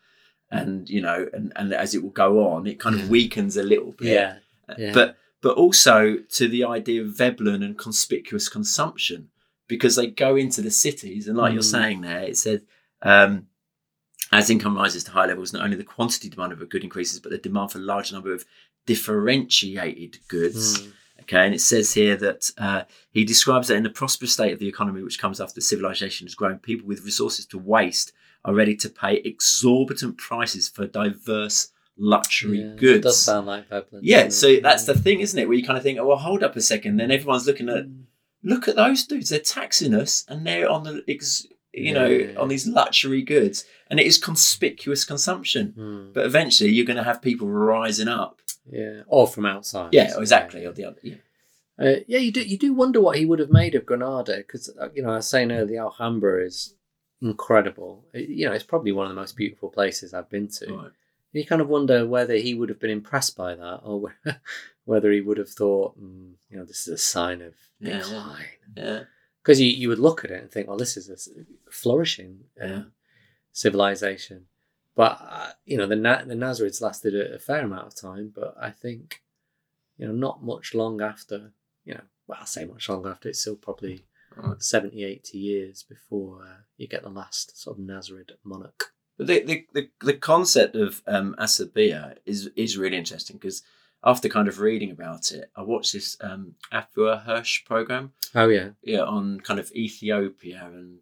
and you know, and and as it will go on, it kind of weakens a little bit. yeah, yeah. But but also to the idea of Veblen and conspicuous consumption because they go into the cities and like you're Mm. saying there, it said. Um, as income rises to high levels, not only the quantity demand of a good increases, but the demand for a large number of differentiated goods Mm. Okay, and it says here that uh, he describes that in the prosperous state of the economy, which comes after civilization has grown, people with resources to waste are ready to pay exorbitant prices for diverse luxury Yeah, goods. It does sound like Veblen. yeah, so it? that's the thing, isn't it? Where you kind of think, oh, well, hold up a second. Then everyone's looking at, Mm. look at those dudes. They're taxing us, and they're on the, ex, you know, Yeah. on these luxury goods, and it is conspicuous consumption. Mm. But eventually, you're going to have people rising up. Yeah, or from outside. Yeah, exactly. Or the other. Yeah. Uh, yeah, you do. You do wonder what he would have made of Granada because you know I was saying earlier, the Alhambra is incredible. It- you know, it's probably one of the most beautiful places I've been to. Right. You kind of wonder whether he would have been impressed by that, or *laughs* whether he would have thought, mm, you know, this is a sign of Yeah, yeah. decline. Yeah. Because you, you would look at it and think, well, this is a flourishing uh, Yeah. civilization. But uh, you know, the Na- the Nazarids lasted a, a fair amount of time, but I think you know, not much long after, you know, well, I'll say much long after, it's still probably Right. 70, 80 years before uh, you get the last sort of Nazarid monarch. But the, the, the, the concept of um, Asabia is is really interesting because after kind of reading about it, I watched this um, Afua Hirsch program Oh, yeah. yeah, on kind of Ethiopia and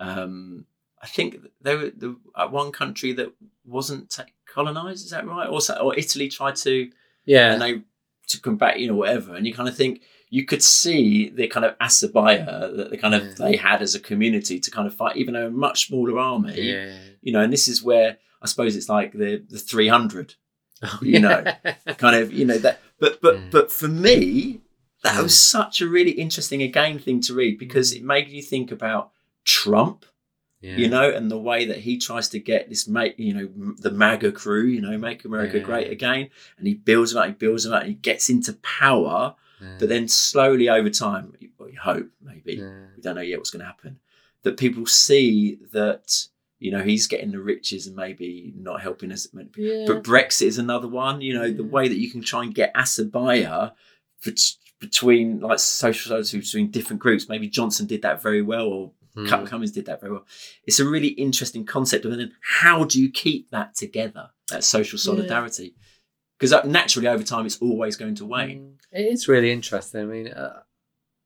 um, I think they were the uh, one country that wasn't colonized. Is that right? Or or Italy tried to Yeah. and they to combat you know whatever, and you kind of think you could see the kind of Asabaya that they kind of Yeah. they had as a community to kind of fight, even though a much smaller army yeah. you know, and this is where I suppose it's like the the three hundred Oh, *laughs* You know, kind of, you know that. But but Yeah. but for me, that was mm. such a really interesting again thing to read because it made you think about Trump, yeah. you know, and the way that he tries to get this make you know the MAGA crew, you know, make America Yeah. great again, and he builds them up, he builds them up, and he gets into power, Yeah. but then slowly over time, you hope maybe we don't know yet what's going to happen. That people see that you know he's getting the riches and maybe not helping us. Yeah. But Brexit is another one. You know the way that you can try and get Asabaya bet- between like social services between different groups. Maybe Johnson did that very well, or Mm. Cummings did that very well. It's a really interesting concept. And then how do you keep that together? That social solidarity. Because naturally, over time, it's always going to wane. Mm, It is really interesting. I mean, uh,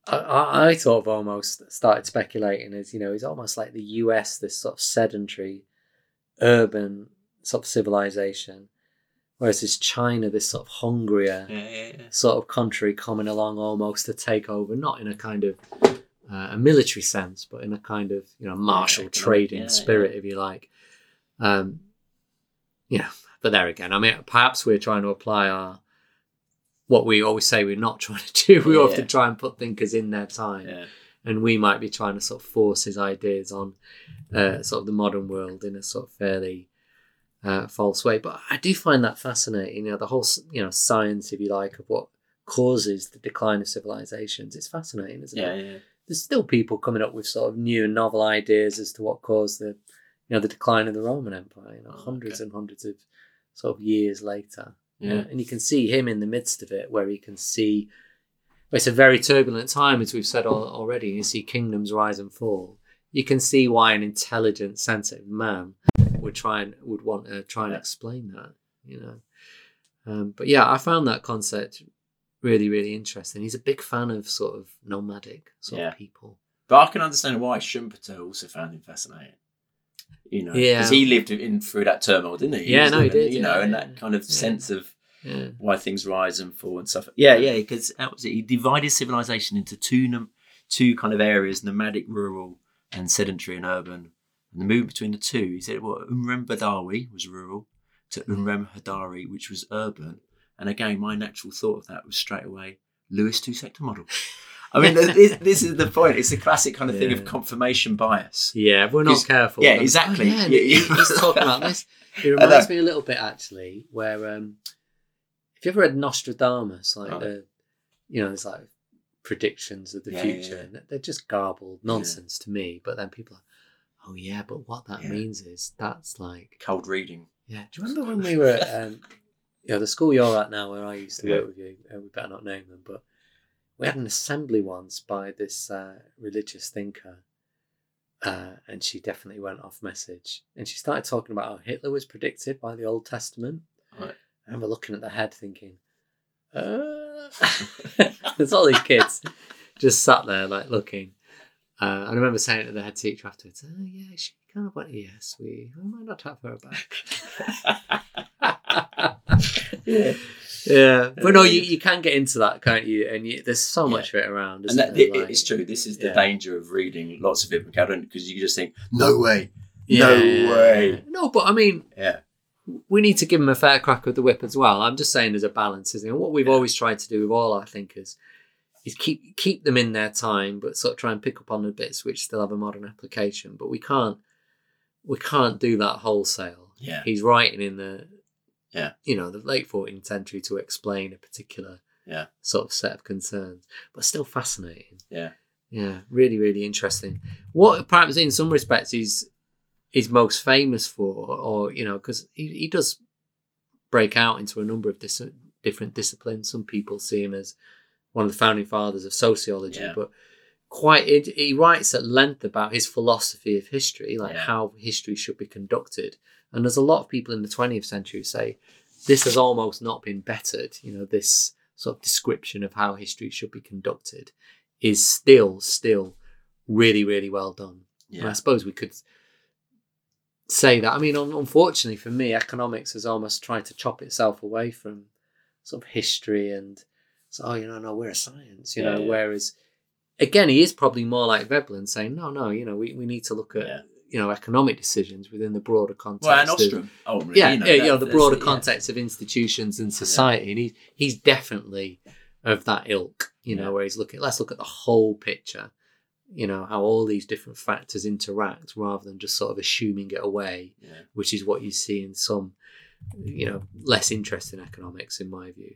I, I, I sort of almost started speculating as you know, it's almost like the US, this sort of sedentary, urban sort of civilization, whereas it's China, this sort of hungrier Yeah, yeah, yeah. sort of country coming along almost to take over, not in a kind of uh, a military sense, but in a kind of you know martial trading yeah, spirit, if you like. Um, you know, but there again, I mean, perhaps we're trying to apply our what we always say we're not *laughs* trying to do. We Yeah. often try and put thinkers in their time, yeah. and we might be trying to sort of force his ideas on uh, sort of the modern world in a sort of fairly uh, false way. But I do find that fascinating. You know, the whole you know science, if you like, of what causes the decline of civilizations. It's fascinating, isn't Yeah, it? yeah. There's still people coming up with sort of new and novel ideas as to what caused the you know the decline of the Roman Empire. You know, Oh, hundreds okay. and hundreds of sort of years later. Yeah. and you can see him in the midst of it, where he can see. It's a very turbulent time, as we've said already. You see kingdoms rise and fall. You can see why an intelligent, sensitive man would try and would want to try and explain that. You know, um, but yeah, I found that concept really, really interesting. He's a big fan of sort of nomadic sort Yeah. of people. But I can understand why Schumpeter also found him fascinating. You know, Yeah. because he lived in through that turmoil, didn't he? Yeah, was no, he did, You know, yeah, and that kind of yeah. sense of Yeah, why things rise and fall and stuff. Yeah, yeah, because that was it. He divided civilization into two nom- two kind of areas: nomadic, rural, and sedentary and urban. And the move between the two, he said, "Well, Umran Badawi was rural to Umran Hadari, which was urban." And again, my natural thought of that was straight away Lewis two sector model. *laughs* I mean, *laughs* this, this is the point. It's a classic kind of thing Yeah. of confirmation bias. yeah. We're not careful, yeah, then- exactly. Oh, yeah, he- yeah. *laughs* talking about this. It reminds me a little bit actually, where um, if you ever read Nostradamus, like Right. the, you know, there's like predictions of the Yeah, future, and they're just garbled nonsense to me. But then people are, oh yeah, but what that means is that's like, Cold reading. yeah. Do you remember when we were, at, um, you know, the school you're at now, where I used to work with you? Uh, we better not name them, but we had an assembly once by this uh, religious thinker. Uh, and she definitely went off message. And she started talking about how Hitler was predicted by the Old Testament. Right. I remember looking at the head thinking, uh, *laughs* There's all these kids just sat there, like looking. Uh, I remember saying to the head teacher afterwards, oh, yeah, she kind of went, yes, we, we might not have her back. *laughs* *laughs* yeah. Yeah, but no, you, you can get into that, can't you? And you, there's so much of it around. And that, it- Like- it's true. This is the yeah. danger of reading lots of it because you just think, no way. Yeah. No way. No, but I mean, Yeah. we need to give them a fair crack of the whip as well. I'm just saying there's a balance, isn't it? And what we've always tried to do with all our thinkers is keep keep them in their time, but sort of try and pick up on the bits which still have a modern application. But we can't we can't do that wholesale. Yeah. He's writing in the Yeah. you know the late 14th century to explain a particular Yeah. sort of set of concerns, but still fascinating. Yeah. Yeah, really, really interesting. What perhaps in some respects he's is most famous for, or you know, because he, he does break out into a number of dis- different disciplines. Some people see him as one of the founding fathers of sociology, Yeah. but quite he, he writes at length about his philosophy of history, like Yeah. how history should be conducted. And there's a lot of people in the 20th century who say this has almost not been bettered. You know, this sort of description of how history should be conducted is still, still really, really well done. And I suppose we could say that. I mean, un- unfortunately for me, economics has almost tried to chop itself away from sort of history and so, oh, you know, no, we're a science, you Yeah, know. yeah. Whereas, again, he is probably more like Veblen saying, no, no, you know, we, we need to look at Yeah. you know economic decisions within the broader context. Well, and of- Ostrom. Oh, ultimately, yeah, you know, yeah, you know, the broader context of institutions and society, and he, he's definitely of that ilk. You know, where he's looking. Let's look at the whole picture. You know how all these different factors interact, rather than just sort of assuming it away, Yeah. which is what you see in some, you know, less interesting economics, in my view.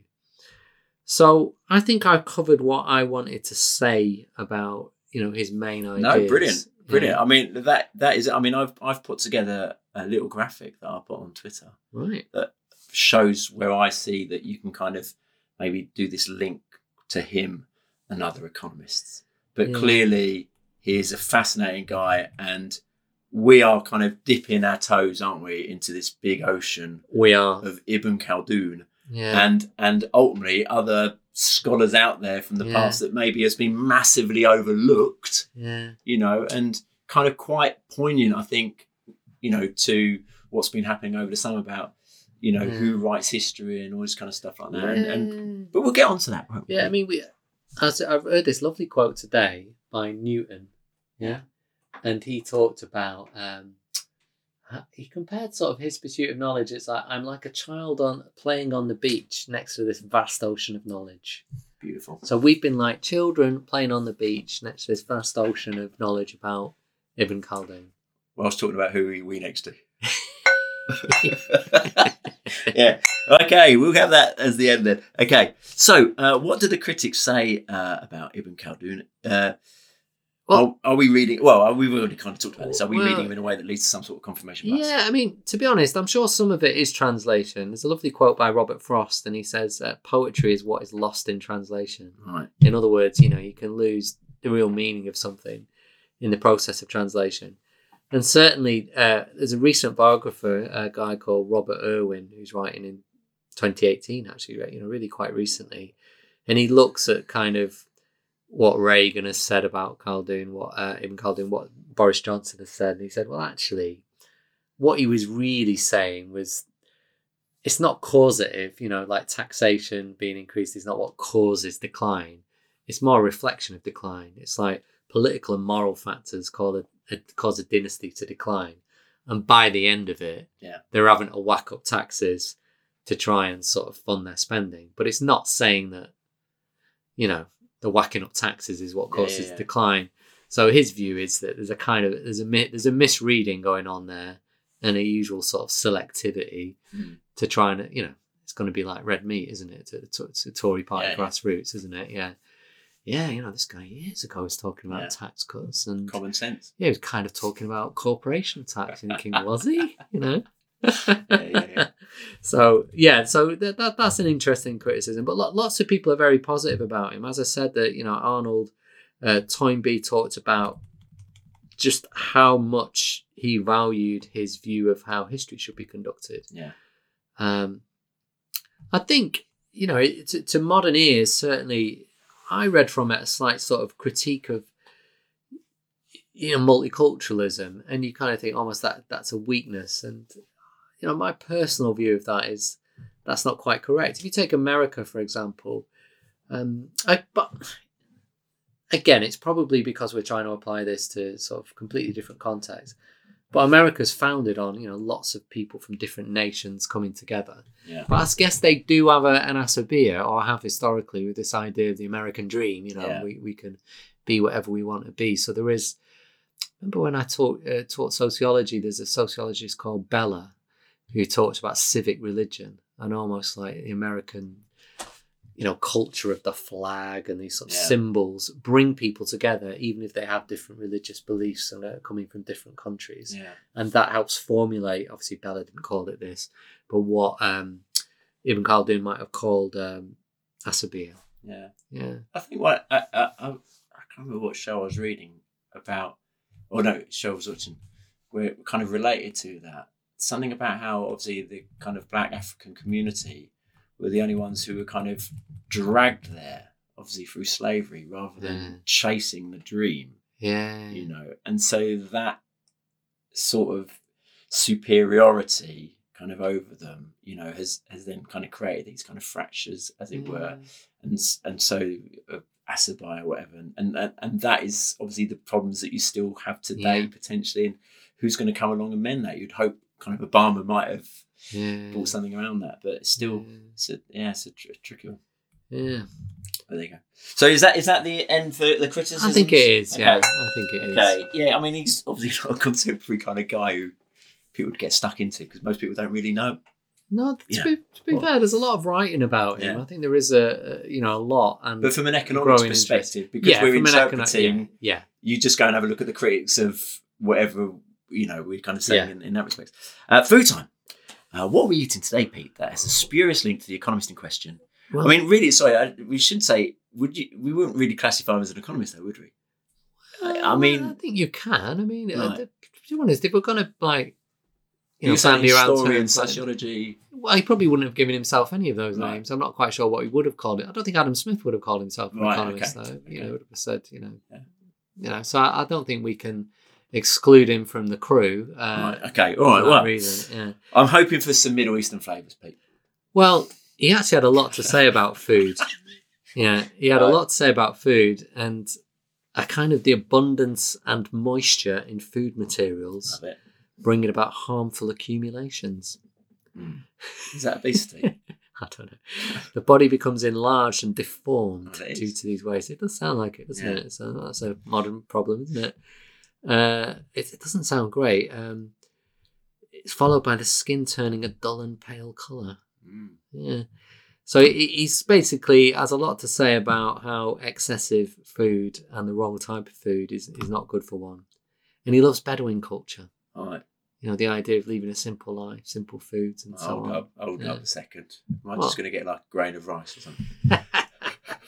So I think I've covered what I wanted to say about you know his main ideas. No, brilliant, brilliant. Yeah. I mean, that that is. I mean, I've I've put together a little graphic that I put on Twitter Right. That shows where I see that you can kind of maybe do this link to him and other economists. But Yeah. clearly, he is a fascinating guy, and we are kind of dipping our toes, aren't we, into this big ocean We are. of Ibn Khaldun Yeah. and and ultimately other scholars out there from the Yeah. past that maybe has been massively overlooked yeah. you know, and kind of quite poignant, I think, you know, to what's been happening over the summer about, you know, Yeah. who writes history and all this kind of stuff like that. And, and but we'll get onto that. Won't we? Yeah, I mean, we. As I've heard this lovely quote today by Newton, yeah, and he talked about. Um, he compared sort of his pursuit of knowledge. It's like I'm like a child on playing on the beach next to this vast ocean of knowledge. beautiful. So we've been like children playing on the beach next to this vast ocean of knowledge about Ibn Khaldun. Well, I was talking about who we next to. *laughs* yeah. Okay, we'll have that as the end then. Okay. So, uh, what do the critics say uh, about Ibn Khaldun? Uh, Well- are, are we reading? Well, are- we've already kind of talked about this. Are we Well- reading him in a way that leads to some sort of confirmation bias? Yeah, I mean, to be honest, I'm sure some of it is translation. There's a lovely quote by Robert Frost, and he says, uh, "Poetry is what is lost in translation." Right. In other words, you know, you can lose the real meaning of something in the process of translation. And certainly, uh, there's a recent biographer, a guy called Robert Irwin, who's writing in 2018, actually, you know, really quite recently, and he looks at kind of what Reagan has said about Khaldun, what uh, Ibn Khaldun, what Boris Johnson has said, and he said, well, actually, what he was really saying was it's not causative, you know, like taxation being increased is not what causes decline. It's more a reflection of decline. It's like political and moral factors cause a, a, cause a dynasty to decline. And by the end of it, Yeah. they're having to whack up taxes to try and sort of fund their spending. But it's not saying that, you know, the whacking up taxes is what causes yeah, yeah. decline. So his view is that there's a kind of there's a there's a misreading going on there, and a usual sort of selectivity Mm. to try and you know it's going to be like red meat, isn't it? To, to, to Tory party Yeah, grassroots, isn't it? Yeah, yeah. You know, this guy years ago was talking about tax cuts, and Common sense. yeah, he was kind of talking about corporation tax. Thinking, was *laughs* he? You know. yeah, yeah. So yeah, so that, that that's an interesting criticism, but lo- lots of people are very positive about him. As I said, that you know Arnold uh, Toynbee talked about just how much he valued his view of how history should be conducted. Yeah. Um, I think you know, to, to modern ears, certainly, I read from it a slight sort of critique of you know multiculturalism, and you kind of think almost that that's a weakness. And you know, my personal view of that is that's not quite correct. If you take America, for example, um, I, but again, it's probably because we're trying to apply this to sort of completely different contexts. But America's founded on you know lots of people from different nations coming together. Yeah. But I guess they do have a, an asabiya, or have historically, with this idea of the American dream. You know, Yeah. we, we can be whatever we want to be. So there is. Remember when I taught uh, taught sociology? There's a sociologist called Bellah, who talks about civic religion and almost like the American, you know, culture of the flag and these sort of Yeah. symbols bring people together, even if they have different religious beliefs and are coming from different countries Yeah. and that helps formulate. Obviously, Bellah didn't call it this, but what um, Ibn Khaldun might have called um, asabiya. Yeah. Yeah, I think what I, I, I, I can't remember what show I was reading about, or no, show I was watching, where it kind of related to that. Something about how obviously the kind of black African community were the only ones who were kind of dragged there, obviously through slavery, rather than Yeah. chasing the dream, yeah, you know. And so that sort of superiority kind of over them, you know, has has then kind of created these kind of fractures, as it were and and so uh, Asabai or whatever, and, and and and that is obviously the problems that you still have today Yeah. potentially, and who's going to come along and mend that? You'd hope kind of Obama might have yeah, brought something around that, but it's still yeah. it's a, yeah, it's a tr- tricky one. yeah. But there you go. So is that is that the end for the criticism? I think it is. Yeah, I think it is. Okay. Yeah. I mean, he's obviously *laughs* not a contemporary kind of guy who people would get stuck into because most people don't really know. No, to Yeah. be, to be Well- fair, there's a lot of writing about him. Yeah. I think there is a, a you know a lot, and But from an economics interest. perspective, because yeah, we're from an econo- interpreting yeah, you just go and have a look at the critics of whatever you know we're kind of saying Yeah. in, in that respect. Uh, food time. Uh, what are we eating today, Pete? That has a spurious link to the economist in question. Well- I mean, really, sorry, I, we should say, would you? We wouldn't really classify him as an economist, though, would we? I- I Uh, mean- I think you can. I mean, uh, Right. the- to be honest, if we're gonna like, you know, You're saying around history and sociology. Well, he probably wouldn't have given himself any of those Right. names. I'm not quite sure what he would have called it. I don't think Adam Smith would have called himself an Right, economist, okay, though. You know, would have said, you know, Yeah. you know. So I, I don't think we can exclude him from the crew. Uh, right, okay, all right. Well, reason, yeah. I'm hoping for some Middle Eastern flavours, Pete. Well, he actually had a lot to say about food. Yeah, he had a lot to say about food and a kind of the abundance and moisture in food materials bringing about harmful accumulations. Is that obesity? *laughs* I don't know. The body becomes enlarged and deformed Oh, due to these ways. It does sound like it, doesn't Yeah. it? So that's a modern problem, isn't it? Uh, it, it doesn't sound great. Um, it's followed by the skin turning a dull and pale colour. Mm. Yeah. So he's basically has a lot to say about how excessive food and the wrong type of food is, is not good for one. And he loves Bedouin culture. All right. You know, the idea of living a simple life, simple foods and so Hold on. up. Hold Yeah. up a second. Am I What? just going to get like a grain of rice or something? *laughs*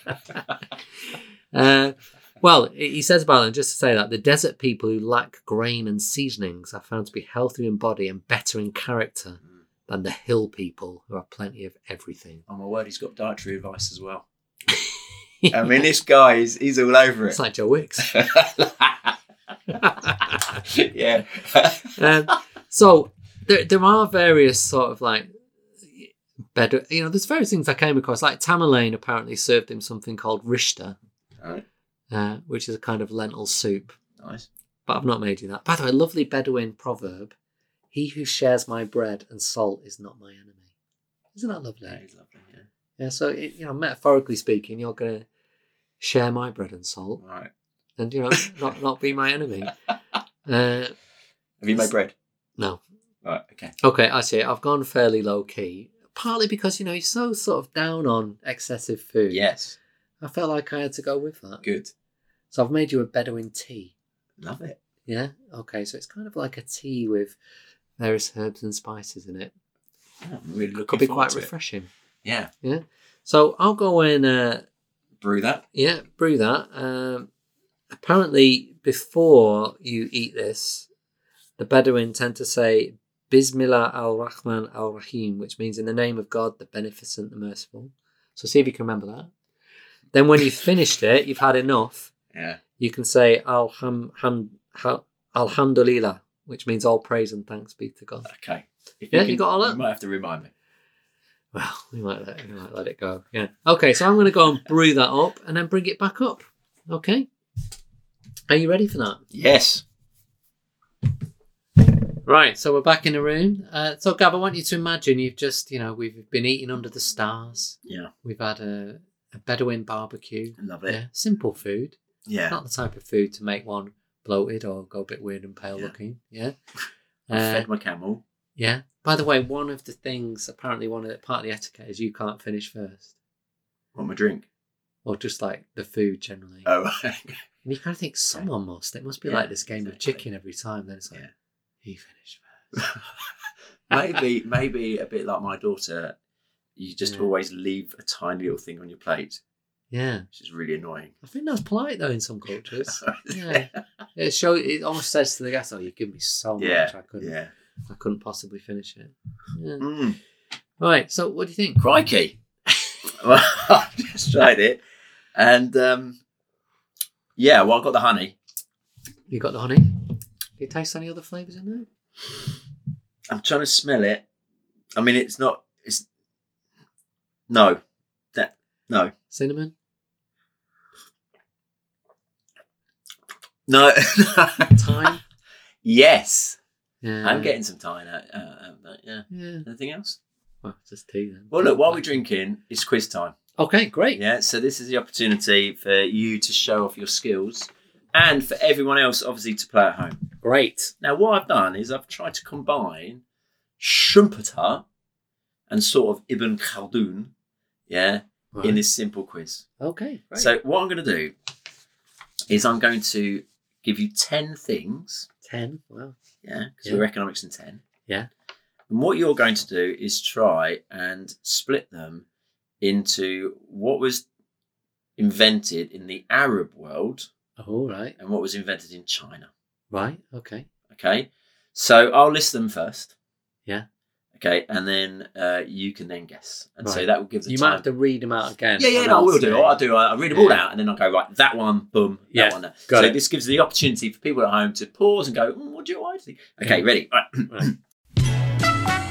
*laughs* uh, well, he says about them, just to say that the desert people who lack grain and seasonings are found to be healthier in body and better in character Mm. than the hill people who have plenty of everything. Oh my word, he's got dietary advice as well. *laughs* I mean, this guy is he's all over it. it's like Joe Wicks. *laughs* *laughs* yeah. um, so there, there are various sort of like better, you know, there's various things I came across. Like Tamerlane apparently served him something called rishta, All right. Uh, which is a kind of lentil soup. Nice. But I've not made you that. By the way, lovely Bedouin proverb: "He who shares my bread and salt is not my enemy." Isn't that lovely? That is lovely. Yeah. Yeah. So it, you know, metaphorically speaking, you're going to share my bread and salt, right. and you know, *laughs* not not be my enemy. *laughs* Uh, Have you made bread? no. All right. Okay. Okay, I see. I've gone fairly low key, partly because you know he's so sort of down on excessive food. Yes. I felt like I had to go with that. Good. So I've made you a Bedouin tea. Love it. Yeah. Okay. So it's kind of like a tea with various herbs and spices in it. Oh, I'm really looking Could be quite refreshing. Yeah. Yeah. So I'll go and uh, Brew that. yeah, brew that. Um, apparently, before you eat this, the Bedouin tend to say Bismillah al Rahman al Rahim, which means in the name of God, the Beneficent, the Merciful. So see if you can remember that. Then when you've finished it, you've had enough. Yeah. You can say Alham, ham, ha, Alhamdulillah, which means all praise and thanks be to God. Okay. If Yeah, you got all that? You might have to remind me. Well, *laughs* we might let, we might let it go. Yeah. Okay, so I'm going to go and *laughs* brew that up and then bring it back up. Okay. Are you ready for that? Yes. Right, so we're back in the room. Uh, so, Gab, I want you to imagine you've just, you know, we've been eating under the stars. Yeah. We've had a, a Bedouin barbecue. I love it. Yeah, simple food. Yeah. Not the type of food to make one bloated or go a bit weird and pale Yeah. looking. Yeah. *laughs* I Uh, fed my camel. yeah. By the way, one of the things, apparently, one of the part of the etiquette is you can't finish first, Want my drink? or just like the food generally. Oh, *laughs* And you kind of think someone must. It must be Yeah, like this game of chicken every time. Then it's like Yeah. he finished *laughs* first. maybe, maybe a bit like my daughter. You just always leave a tiny little thing on your plate, Yeah, which is really annoying. I think that's polite though in some cultures. *laughs* Yeah. It show it almost says to the guest, "Oh, you give me so much, Yeah, I couldn't, yeah. I couldn't possibly finish it." Yeah. Mm, Right. So, what do you think? crikey! *laughs* well, *laughs* I just tried it, and um, yeah, well, I got the honey. You got the honey. Do you taste any other flavors in there? I'm trying to smell it. I mean, it's not. It's no, that no, Cinnamon. No. *laughs* time? yes, Yeah. I'm getting some time. out. uh, yeah. Yeah. Anything else? Well, just tea then. Well, look, while we're drinking, it's quiz time. Okay, great. Yeah, so this is the opportunity for you to show off your skills and for everyone else, obviously, to play at home. Great. Now, what I've done is I've tried to combine Schumpeter and sort of Ibn Khaldun, yeah, Right. in this simple quiz. Okay. Great. So, what I'm going to do is I'm going to give you 10 things, ten. Wow. yeah, because Yeah. we're economics in 10. Yeah. And what you're going to do is try and split them into what was invented in the Arab world All right. and what was invented in China. Right. Okay. Okay. So I'll list them first. Yeah. Okay. And then uh, you can then guess. And so that will give the You time. might have to read them out again. yeah, yeah, no, I I'll do. I'll do, I'll read them all out and then I'll go, right, that one, boom, that Yeah, one. Got so it. this gives the opportunity for people at home to pause and go, mm, what do you I think? Okay, Yeah. ready? Right. Right. *clears throat*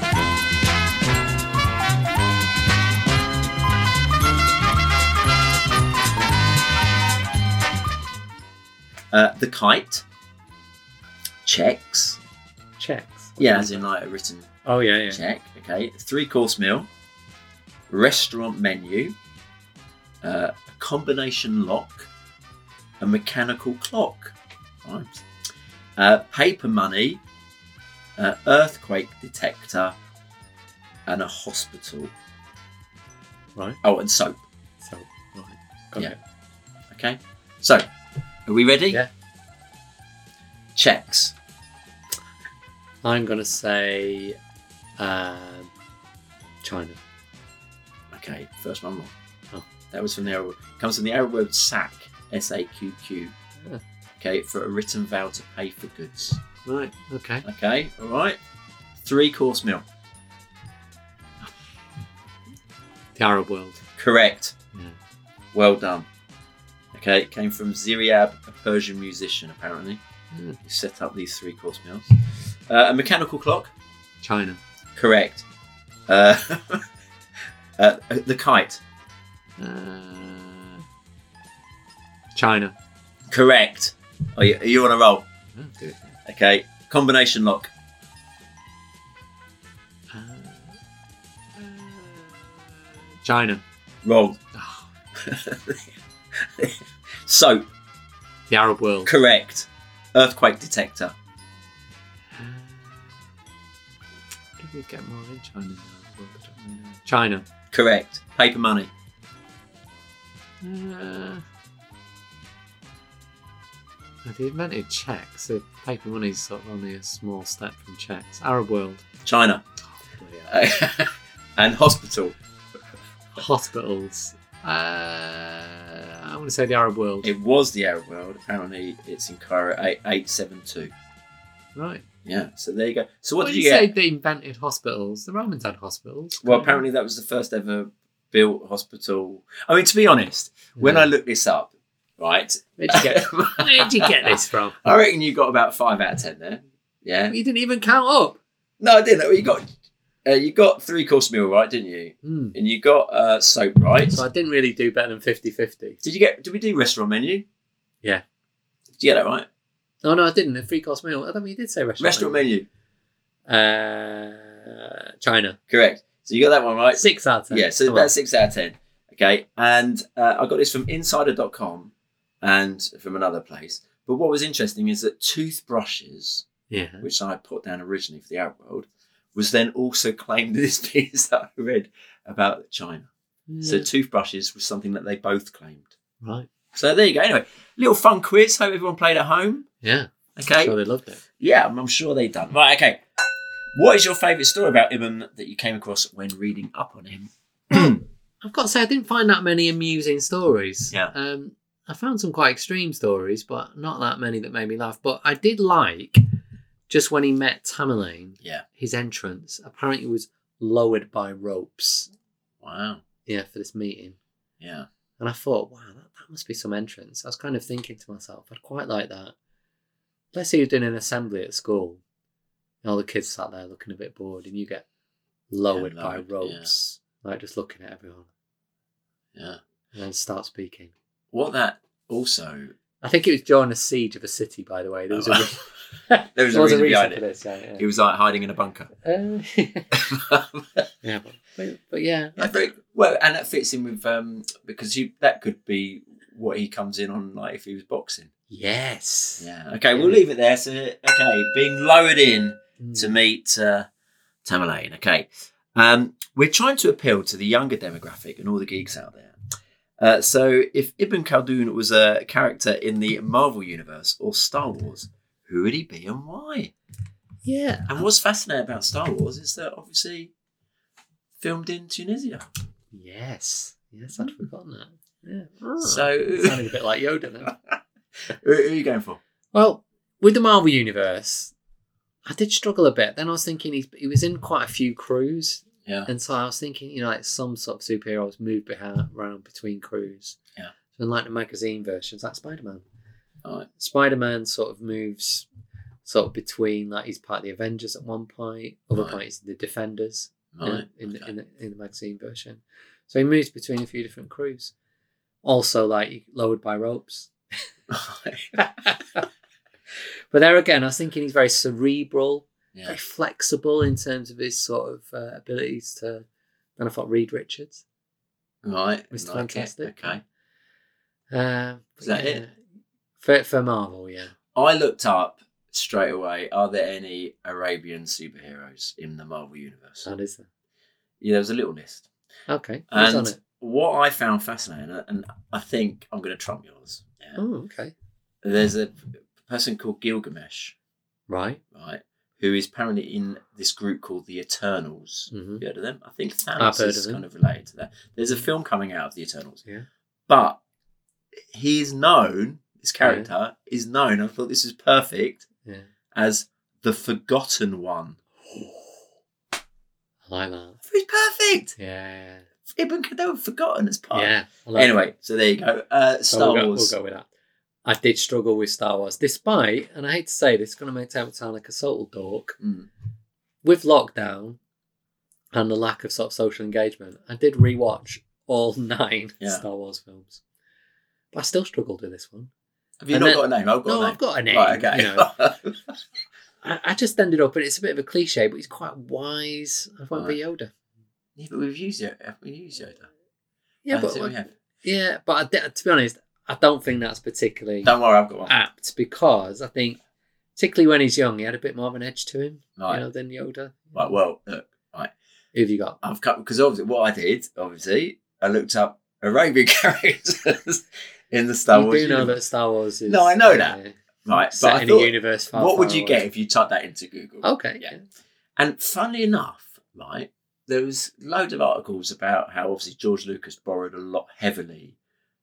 Uh, the kite, checks, Checks. yeah, as in like a written Oh yeah, yeah. check. Okay, three course meal, restaurant menu, uh, a combination lock, a mechanical clock, right? Uh, paper money, uh, earthquake detector, and a hospital. Right. Oh, and soap. So, right. Got Yeah. it. Okay, so are we ready? Yeah. Checks. I'm gonna say uh, China. Okay, first one wrong. Oh. That was from the Arab. Comes from the Arab word sack, S A Q Q. Yeah. Okay, for a written vow to pay for goods. Right. Okay. Okay, all right. Three course meal. *laughs* The Arab world. Correct. Yeah. Well done. Okay, it came from Ziryab, a Persian musician, apparently. Hmm. He set up these three course meals. Uh, a mechanical clock. China. Correct. Uh, *laughs* uh, the kite. Uh, China. Correct. Are you, are you on a roll? Oh, good. Okay. Combination lock. Uh, China. Wrong. Oh, *laughs* Soap. the Arab world. Correct. Earthquake detector. We get more in China? than the Arab world? I don't really know. China. Correct. Paper money. Uh, they invented checks. So paper money's sort of only a small step from checks. Arab world. China. Oh, *laughs* and hospital. Hospitals. Uh, I want to say the Arab world. It was the Arab world. Apparently, it's in Cairo 8872. right. Yeah, so there you go. So what When did you say get? they invented hospitals? The Romans had hospitals. Well, apparently that was the first ever built hospital. I mean, to be honest, when I looked this up, right, Where'd you get, *laughs* where'd you get this from? I reckon you got about five out of ten there. Yeah. You didn't even count up. No, I didn't. You got uh, you got three course meal right, didn't you? Hmm. And you got uh, soap right. So I didn't really do better than 50-50. Did you get? Did we do restaurant menu? Yeah. Did you get that right? No, no, I didn't. A three course meal. I don't mean you did say restaurant. Restaurant menu. Uh, China. Correct. So you got that one right. Six out of ten. Yeah, so Come on. six out of ten. Okay, and uh, I got this from Insider.com and from another place. But what was interesting is that toothbrushes, Yeah. which I put down originally for the Arab world, was then also claimed in this piece that I read about China. So toothbrushes was something that they both claimed. right. So there you go. Anyway, little fun quiz. Hope everyone played at home. Yeah. Okay. Sure, they loved it. Yeah, I'm, I'm sure they done. Right. Okay. What is your favourite story about Ibn that you came across when reading up on him? *clears throat* I've got to say, I didn't find that many amusing stories. Yeah. Um, I found some quite extreme stories, but not that many that made me laugh. But I did like just when he met Tamerlane, yeah. his entrance apparently was lowered by ropes. Wow. Yeah, for this meeting. Yeah. And I thought, wow, that must be some entrance. I was kind of thinking to myself, I'd quite like that. Let's say you're doing an assembly at school, and all the kids sat there looking a bit bored, and you get lowered, by lowered, ropes, like just looking at everyone, Yeah. and then start speaking. What that also I think it was during a siege of a city, by the way. There was a, Oh. re- *laughs* *laughs* *laughs* There was a was reason a reason behind for it. this. Yeah, yeah. He was like hiding in a bunker. *laughs* Yeah, but, but, but yeah, I think well, and that fits in with um because you that could be what he comes in on like if he was boxing. yes. Yeah. Okay, we'll leave it there. So okay, being lowered in Mm. to meet uh, Tamerlane. Okay, um, we're trying to appeal to the younger demographic and all the geeks out there. Uh, so, if Ibn Khaldun was a character in the Marvel universe or Star Wars, who would he be and why? Yeah. And what's fascinating about Star Wars is that obviously filmed in Tunisia. Yes. Yes, I'd hmm. forgotten that. Yeah. So, *laughs* sounding a bit like Yoda *laughs* who, who are you going for? Well, with the Marvel universe, I did struggle a bit. Then I was thinking he, he was in quite a few crews, Yeah. and so I was thinking, you know, like some sort of superheroes move around between crews. Yeah. So in like the magazine versions, like Spider Man. Right. Spider Man sort of moves sort of between like he's part of the Avengers at one point, other Right. point he's the Defenders All in, in, the, okay. in, the, in the magazine version. So he moves between a few different crews. Also, like lowered by ropes. *laughs* *laughs* but there again, I was thinking he's very cerebral, yeah. very flexible in terms of his sort of uh, abilities to. Then I thought Reed Richards. Right. Mr. like it. Fantastic. Okay. Uh, Is that yeah. it? For, for Marvel, yeah. I looked up straight away. Are there any Arabian superheroes in the Marvel universe? That is there. Yeah, there was a little list. Okay. And what I found fascinating, and I think I'm going to trump yours. Yeah. Oh, okay. There's a person called Gilgamesh, Right. right, who is apparently in this group called the Eternals. hmm You heard of them? I think Thanos is of kind of related to that. There's a film coming out of the Eternals. Yeah. But he's known, this character is known, I thought this is perfect, Yeah. as the Forgotten One. I like that. He's perfect. Yeah. Ibn Khaldun forgotten as part. Yeah. Anyway, so there you go. Uh, Star we'll go, Wars. We'll go with that. I did struggle with Star Wars, despite, and I hate to say this, it's going to make me sound like a total dork. Mm. With lockdown and the lack of sort of social engagement, I did rewatch all *laughs* nine Yeah. Star Wars films, but I still struggled with this one. Have you And not then- got a name? I've got no, a name. I've got a name. Right, okay. you know. I, I just ended up, and it's a bit of a cliche, but he's quite wise. I went for Yoda. yeah, but we've used it. We used Yoda. Yeah, That's but yeah, but I, to be honest, I don't think that's particularly Don't worry, I've got one. apt because I think, particularly when he's young, he had a bit more of an edge to him, right. you know, than Yoda. right. Well, look, right. Who have you got? I've cut because obviously what I did, obviously, I looked up Arabian *laughs* characters in the Star you Wars. do know universe. that Star Wars is No, I know that. uh, right? But set I in thought, a universe. Far, what would you away. get if you typed that into Google? Okay, Yeah. yeah. And funnily enough, right, there was loads of articles about how obviously George Lucas borrowed a lot heavily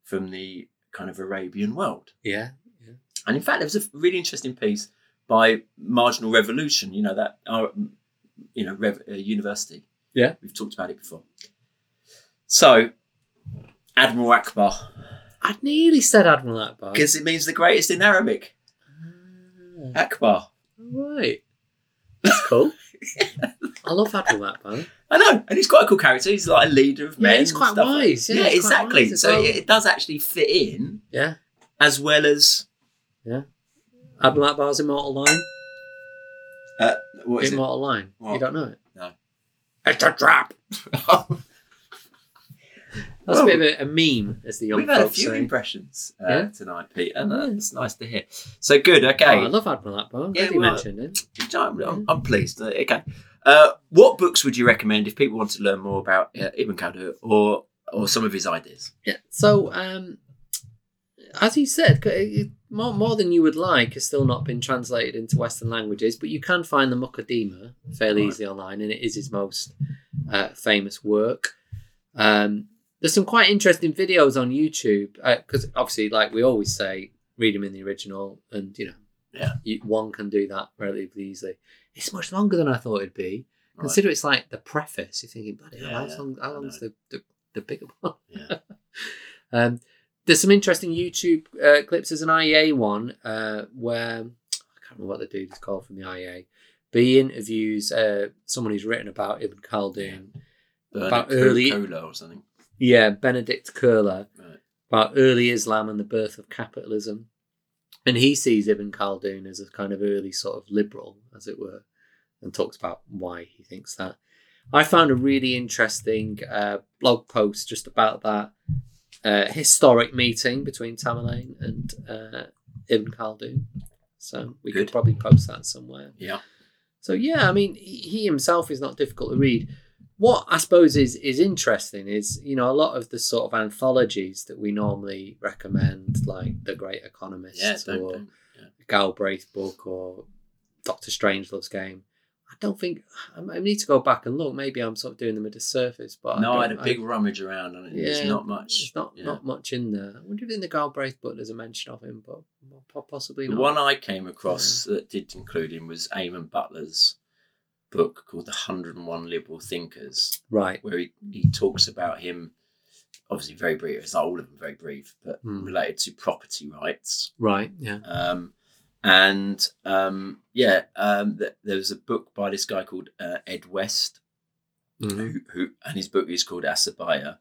from the kind of Arabian world. yeah, yeah. And in fact, there was a really interesting piece by Marginal Revolution. You know that our, you know, Rev, uh, university. Yeah. we've talked about it before. So, Admiral Ackbar, I'd nearly said Admiral Akbar. because it means the greatest in Arabic. Ah, Akbar. right. That's cool. *laughs* I love Admiral Ackbar. I know, and he's quite a cool character. He's like a leader of men. Yeah, he's quite like- wise. Yeah, Yeah, exactly. wise so well. it, it does actually fit in Yeah. as well as Yeah. Admiral Ackbar's Immortal Line. uh, what is it? Immortal Line. You don't know it? No. It's a trap. *laughs* That's a bit of a, a meme, as the young We've had a few say. impressions uh, Yeah. tonight, Pete, and that's nice to hear. So good. Oh, Okay, I love Admiral Ackbar. I'm Yeah, well- mentioned it. I'm, I'm, I'm pleased. Uh, Okay, uh, what books would you recommend if people want to learn more about uh, Ibn Khaldun or or some of his ideas? Yeah. So, um, as you said, more, more than you would like has still not been translated into Western languages, but you can find the Muqaddimah fairly Right. easily online, and it is his most uh, famous work. Um, there's some quite interesting videos on YouTube because obviously, like we always say, read them in the original, and you know, Yeah. you, one can do that relatively easily. It's much longer than I thought it'd be. Right. Consider it's like the preface. You're thinking, bloody hell, Yeah, how, yeah, long, how long's the, the, the bigger *laughs* one? Yeah. *laughs* Um, there's some interesting YouTube uh, clips. There's an IEA one uh, where I can't remember what the dude is called from the IEA, but he interviews uh, someone who's written about Ibn Khaldun. About early- Cola or something. Yeah, Benedikt Koehler Right. about early Islam and the birth of capitalism, and he sees Ibn Khaldun as a kind of early sort of liberal, as it were, and talks about why he thinks that. I found a really interesting uh, blog post just about that uh, historic meeting between Tamerlane and uh, Ibn Khaldun. So we Good. could probably post that somewhere. Yeah. So yeah, I mean, he he himself is not difficult to read. What I suppose is is interesting is you know a lot of the sort of anthologies that we normally recommend, like The Great Economist Yeah. Don't, or don't. Galbraith's book or Doctor Strange Strangelove's game. I don't think I I need to go back and look. Maybe I'm sort of doing them at a disservice, but No, I don't- had a big rummage around on it. There's Yeah, not much. There's not yeah. not much in there. I wonder if in the Galbraith book there's a mention of him, but possibly The not. one I came across that did include him was Eamonn Butler's book called The 101 Liberal Thinkers, right. where he, he talks about him, obviously very brief, it's like all of them very brief, but Hmm. related to property rights. Right. Yeah. Um, and um, yeah, um, th- there was a book by this guy called uh, Ed West, Mhm. who, who and his book is called Asabiyyah,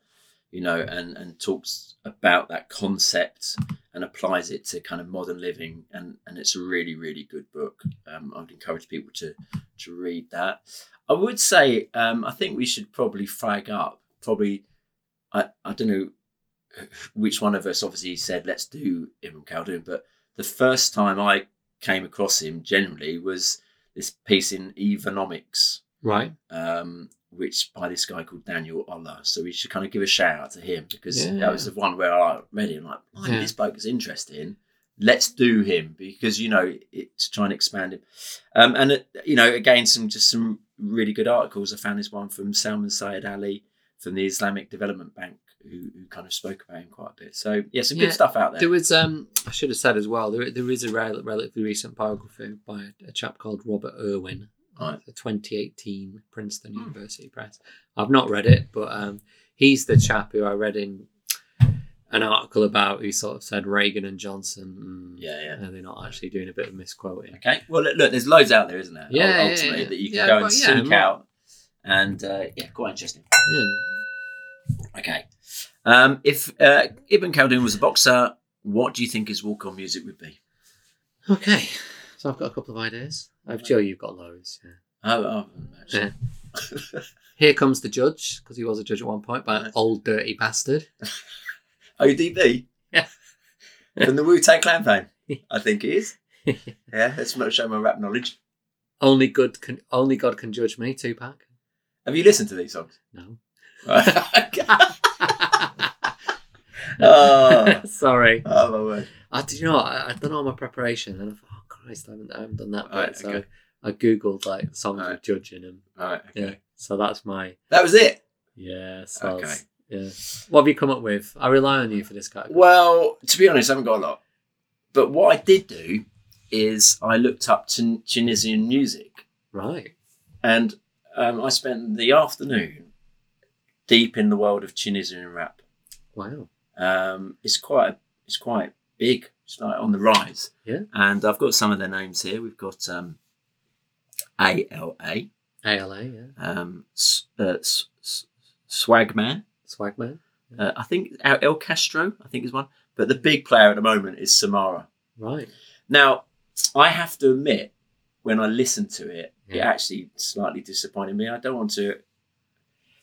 you know, and and talks about that concept and applies it to kind of modern living, and and it's a really really good book. Um, I would encourage people to to read that. I would say um, I think we should probably flag up probably. I, I don't know which one of us obviously said let's do Ibn Khaldun, but the first time I came across him generally was this piece in Evonomics Right. um, which by this guy called Daniel Oller. So we should kind of give a shout out to him because Yeah. that was the one where I read it. I'm like, "Blimey, Yeah. this bloke is interesting. Let's do him because you know it, to try and expand him. Um, and uh, you know, again, some just some really good articles. I found this one from Salman Syed Ali from the Islamic Development Bank, who, who kind of spoke about him quite a bit. So yeah, some Yeah. good stuff out there. There was, um, I should have said as well, there, there is a rel- relatively recent biography by a, a chap called Robert Irwin, Right. the 2018 Princeton Hmm. University Press. I've not read it, but um, he's the chap who I read in an article about who sort of said Reagan and Johnson, mm, Yeah, yeah. no, they're not actually doing a bit of misquoting. Okay. Well, look, look, there's loads out there, isn't there? Yeah, yeah, Ultimately, yeah. that you can Yeah, go and yeah, seek out, and uh, yeah, quite interesting. Yeah. Okay. Um, if uh, Ibn Khaldun was a boxer, what do you think his walk-on music would be? Okay, so I've got a couple of ideas. I'm sure you've got loads. Yeah. Oh, oh actually. Here comes the judge, because he was a judge at one point, by an old dirty bastard. *laughs* Oh, ODB? Yeah. *laughs* From the Wu Tang Clan fame? *laughs* I think he is. Yeah, let's not show my rap knowledge. Only good can only God can judge me, Tupac. Have you listened to these songs? No. Oh, oh, Sorry. oh, my word. I do you know what, I, I've done all my preparation and I thought, oh Christ, I haven't, I haven't done that bit. Right, so okay. I googled like songs Right. with judging and All right. Okay. yeah. So that's my That was it. yeah. So Okay. yeah. What have you come up with? I rely on you for this category. Well, to be honest, I haven't got a lot. But what I did do is I looked up Tun- Tunisian music Right. and um, I spent the afternoon deep in the world of Tunisian rap. Wow. Um, it's quite it's quite big. It's like on the rise. Yeah. And I've got some of their names here. We've got um, ALA, ALA, yeah. um, S- uh, S- S- Swagman. Swagman. Uh, I think El El Castro. I think is one. But the big player at the moment is Samara. Right. Now, I have to admit, when I listened to it, it actually slightly disappointed me. I don't want to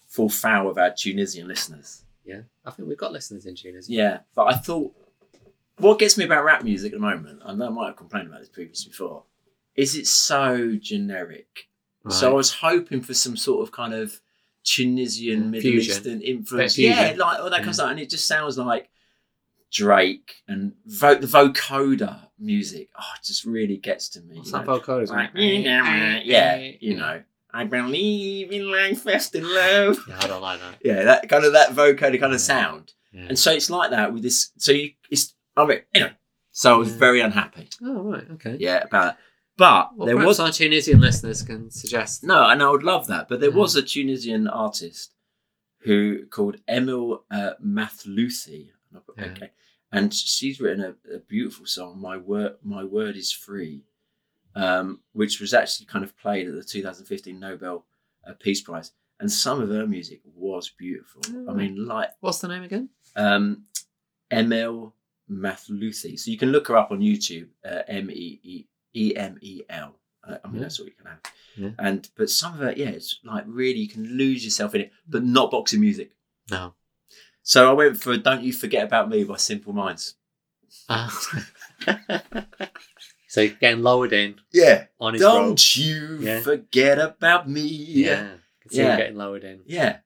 fall foul of our Tunisian listeners. Yeah. I think we've got listeners in Tunisia. Yeah, but I thought what gets me about rap music at the moment, and I might have complained about this previously before, is it's so generic. So I was hoping for some sort of kind of Tunisian, Middle fusion. Eastern influence. Yeah, like all that kind Yeah. of mm. stuff. And it just sounds like Drake and vo- the vocoder music. Oh, it just really gets to me. What's that know? vocoder? Like, eh, eh, yeah, eh, you know. I believe in life, fast in love. Yeah, I don't like that. *laughs* Yeah, that kind of that vocoder kind Yeah. of sound. Yeah. And so it's like that with this. So you, it's, I mean, anyway. So I was Yeah. very unhappy. oh, right. Okay. Yeah, about that. But Well, there perhaps was our Tunisian listeners can suggest. no, and I would love that. But there Yeah. was a Tunisian artist who called Emel uh, Mathlouthi. Yeah. Okay, and she's written a, a beautiful song. My word, my word is free, um, which was actually kind of played at the 2015 Nobel uh, Peace Prize. And some of her music was beautiful. Oh, I mean, like What's the name again? um, Emel Mathlouthi. So you can look her up on YouTube. Uh, M E E E M E L. Uh, I mean, Yeah. that's all you can have. Yeah. And but some of it, yeah, it's like really you can lose yourself in it, but not boxing music. No. So I went for "Don't You Forget About Me" by Simple Minds. Ah. *laughs* so getting lowered in Yeah. on his. Don't you Yeah. forget about me. Yeah. Yeah. getting lowered in. Yeah.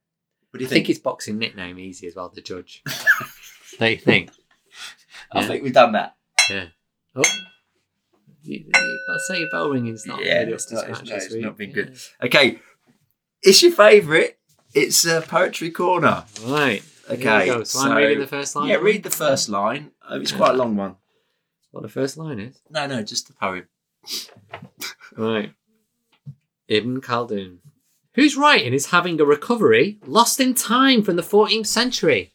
What do I you think think? his boxing nickname easy as well, the judge. *laughs* Don't you think? I yeah. think we've done that. Yeah. Oh. You, you gotta say your bell ringing's not Yeah, really it's not- scratch it's- no, it's week. not been good. Yeah. Okay. It's your favourite. It's uh, poetry corner. Right. Okay. go. So, I'm reading the first line. Yeah, read the first line. Uh, it's quite a long one. What the first line is. No, no, just the poem. Right. Ibn Khaldun. Whose writing is having a recovery lost in time from the 14th century?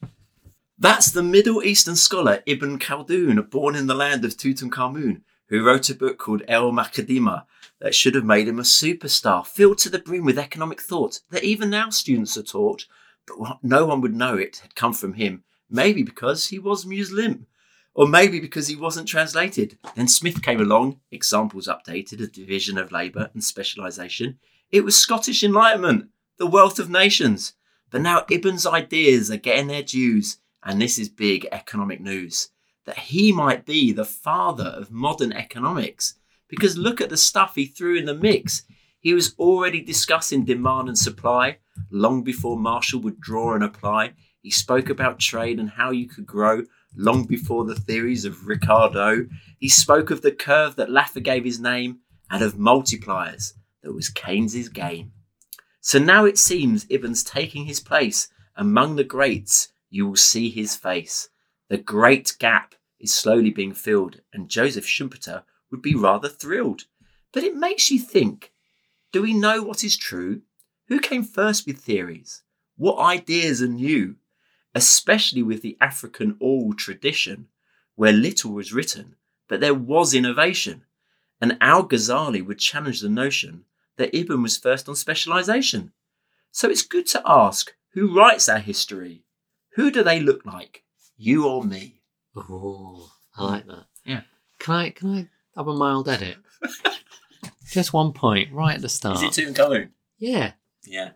That's the Middle Eastern scholar Ibn Khaldun, born in the land of Tutankhamun, who wrote a book called El Muqaddimah that should have made him a superstar, filled to the brim with economic thought that even now students are taught, but no one would know it had come from him, maybe because he was Muslim. Or maybe because he wasn't translated. Then Smith came along, examples updated, a division of labour and specialisation. It was Scottish Enlightenment, the wealth of nations. But now Ibn's ideas are getting their dues, and this is big economic news that he might be the father of modern economics. Because look at the stuff he threw in the mix. He was already discussing demand and supply long before Marshall would draw and apply. He spoke about trade and how you could grow long before the theories of Ricardo. He spoke of the curve that Laffer gave his name and of multipliers that was Keynes's game. So now it seems Ibn's taking his place among the greats. You will see his face. The great gap is slowly being filled, and Joseph Schumpeter would be rather thrilled. But it makes you think do we know what is true? Who came first with theories? What ideas are new? Especially with the African oral tradition, where little was written, but there was innovation. And Al Ghazali would challenge the notion that Ibn was first on specialization. So it's good to ask who writes our history? Who do they look like? You or me? Oh, I like that. Yeah. Can I can I have a mild edit? *laughs* Just one point right at the start. Is it Tutankhamun? yeah. Yeah.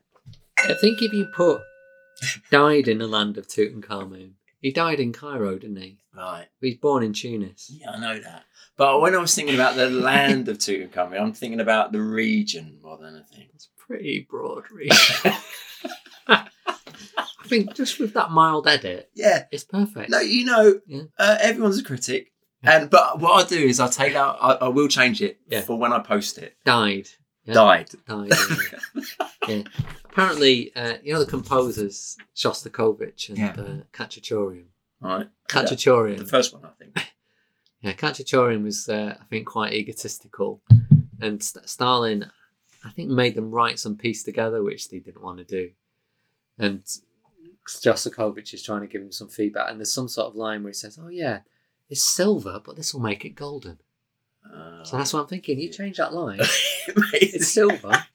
I think if you put *laughs* died in the land of Tutankhamun, he died in Cairo, didn't he? Right. He was born in Tunis. Yeah, I know that. But when I was thinking about the land of Tutankhamun, I'm thinking about the region more than anything. It's pretty broad, really. *laughs* I think just with that mild edit, Yeah. it's perfect. No, you know, Yeah. uh, everyone's a critic. And but what I do is I take out, I, I will change it Yeah. for when I post it. Died. Died. Died. *laughs* Yeah. Apparently, uh, you know the composers Shostakovich and Yeah. uh, Khachaturian. Right. Khachaturian. The first one, I think. *laughs* Yeah, Khachaturian was, uh, I think, quite egotistical, and St- Stalin, I think, made them write some piece together, which they didn't want to do. And Shostakovich is trying to give him some feedback, and there's some sort of line where he says, "Oh yeah, it's silver, but this will make it golden." Uh, So that's what I'm thinking. You change that line. *laughs* It's silver.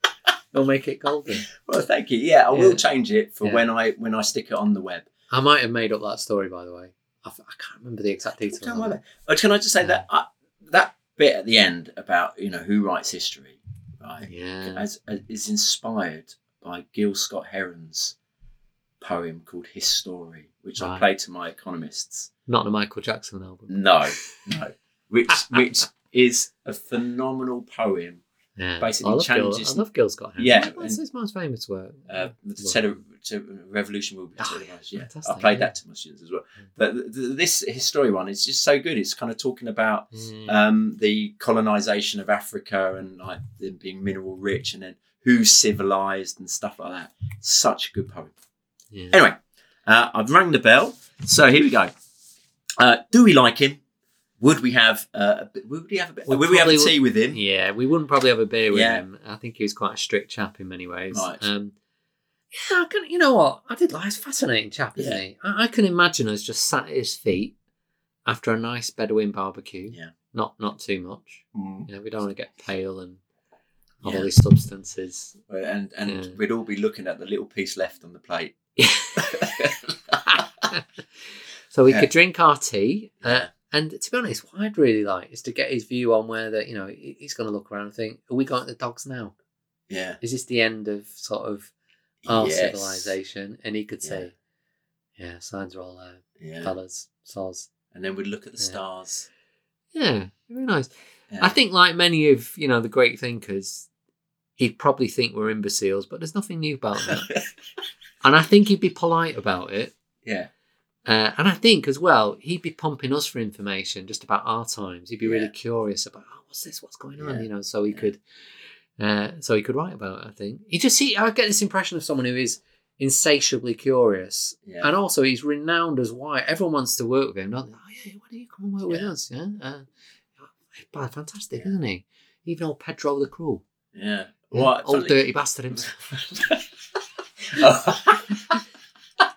It'll make it golden. well, thank you. Yeah, I will change it for Yeah. when I when I stick it on the web. I might have made up that story, by the way. I, f- I can't remember the exact details. Don't of worry it. But can I just say that uh, that bit at the end about you know who writes history, right? Yeah. as, as is inspired by Gil Scott Heron's poem called His Story, which I Right. played to my economists. Not the Michael Jackson album. No, no, which *laughs* which is a phenomenal poem. Yeah. Basically I love Gil, changes- I love Gil Scott. Heron. Yeah, That's his most famous work. Uh, tele- to revolution will be Oh, televised. Yeah, I played yeah. that to my students as well. Mm. But th- th- this his story one is just so good. It's kind of talking about Yeah. um, the colonization of Africa and like them being mineral rich, and then who's civilized and stuff like that. Such a good poem. Yeah. Anyway, uh, I've rang the bell, so here we go. Uh, do we like him? Would we have? Uh, bit- would we have a bit? Would we have a tea with him? Yeah, we wouldn't probably have a beer with Yeah. him. I think he was quite a strict chap in many ways. Right. Um, yeah, I can, you know what? I did like. He's a fascinating chap, isn't Yeah. he? I, I can imagine us just sat at his feet after a nice Bedouin barbecue. Yeah. Not not too much. Mm. You know, we don't want to get pale and have Yeah. all these substances. And and Yeah. we'd all be looking at the little piece left on the plate. So we Yeah. could drink our tea. Uh, and to be honest, what I'd really like is to get his view on whether, you know, he's going to look around and think, are we going to the dogs now? yeah. Is this the end of sort of our Yes. civilization? And he could Yeah. say, yeah, signs are all there. Yeah. Fellas, soz. And then we'd look at the Yeah. stars. Yeah, very nice. Yeah. I think, like many of, you know, the great thinkers, he'd probably think we're imbeciles, but there's nothing new about that. *laughs* and I think he'd be polite about it. yeah. Uh, and I think as well, he'd be pumping us for information just about our times. He'd be really curious about, oh, what's this? What's going on? Yeah. You know, so he Yeah. could, uh, so he could write about it. I think he just see. I get this impression of someone who is insatiably curious, Yeah. and also he's renowned as why everyone wants to work with him. Don't? Oh yeah, why don't you come and work with us? Yeah, uh, oh, fantastic, Yeah. isn't he? Even old Pedro the Cruel, Yeah. Yeah, What? old dirty bastard himself. *laughs* I,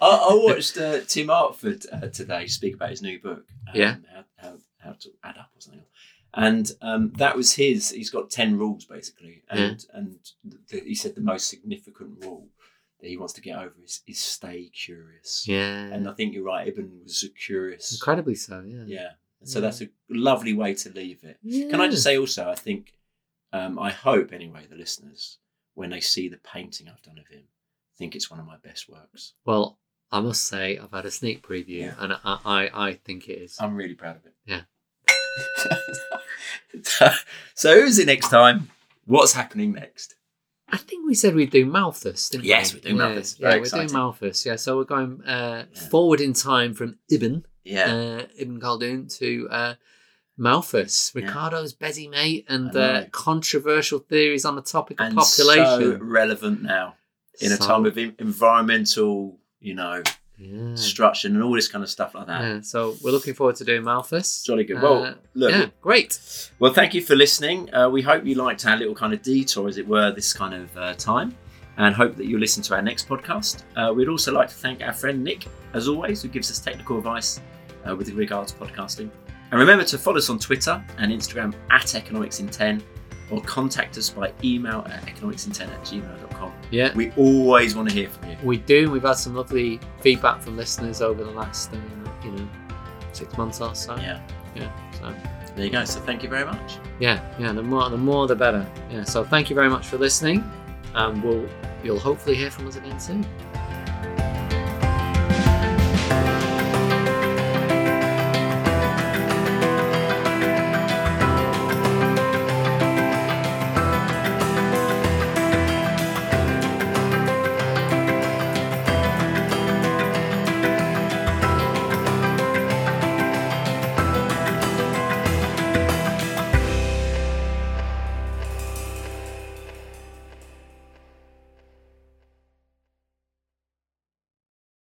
I watched uh, Tim Harford uh, today speak about his new book. Um, Yeah. How, how, how to add up or something. And um, that was his. He's got ten rules basically, and and the, he said the most significant rule that he wants to get over is, is stay curious. Yeah, And I think you're right. Ibn was a curious. incredibly so. Yeah. Yeah. So Yeah. that's a lovely way to leave it. Can I just say also, I think, um, I hope anyway, the listeners, when they see the painting I've done of him, think it's one of my best works. Well, I must say I've had a sneak preview, Yeah. and I, I, I think it is. I'm really proud of it. Yeah. *laughs* so who's it next time? What's happening next? I think we said we'd do Malthus, didn't Yes, we? we're doing yeah, Malthus. Yeah, we're doing. Malthus. Yeah, so we're going uh, Yeah. forward in time from Ibn, Yeah. uh, Ibn Khaldun to uh, Malthus, Yeah. Ricardo's busy mate, and uh, controversial theories on the topic of and population. so relevant now in a time of environmental, you know, yeah. destruction and all this kind of stuff like that. yeah, so we're looking forward to doing Malthus. Jolly good. Well, Uh, look, yeah, great. Well, thank you for listening. Uh, we hope you liked our little kind of detour, as it were, this kind of uh, time, and hope that you'll listen to our next podcast. Uh, we'd also like to thank our friend Nick, as always, who gives us technical advice uh, with regards to podcasting. And remember to follow us on Twitter and Instagram at Economics in 10 or contact us by email at economicsin10 at gmail.com. Yeah, We always want to hear from you. We do. We've had some lovely feedback from listeners over the last, uh, you know, six months or so. Yeah, Yeah. So there you go. So thank you very much. yeah, yeah. The more, the more, the better. Yeah. So thank you very much for listening, and we'll, you'll hopefully hear from us again soon.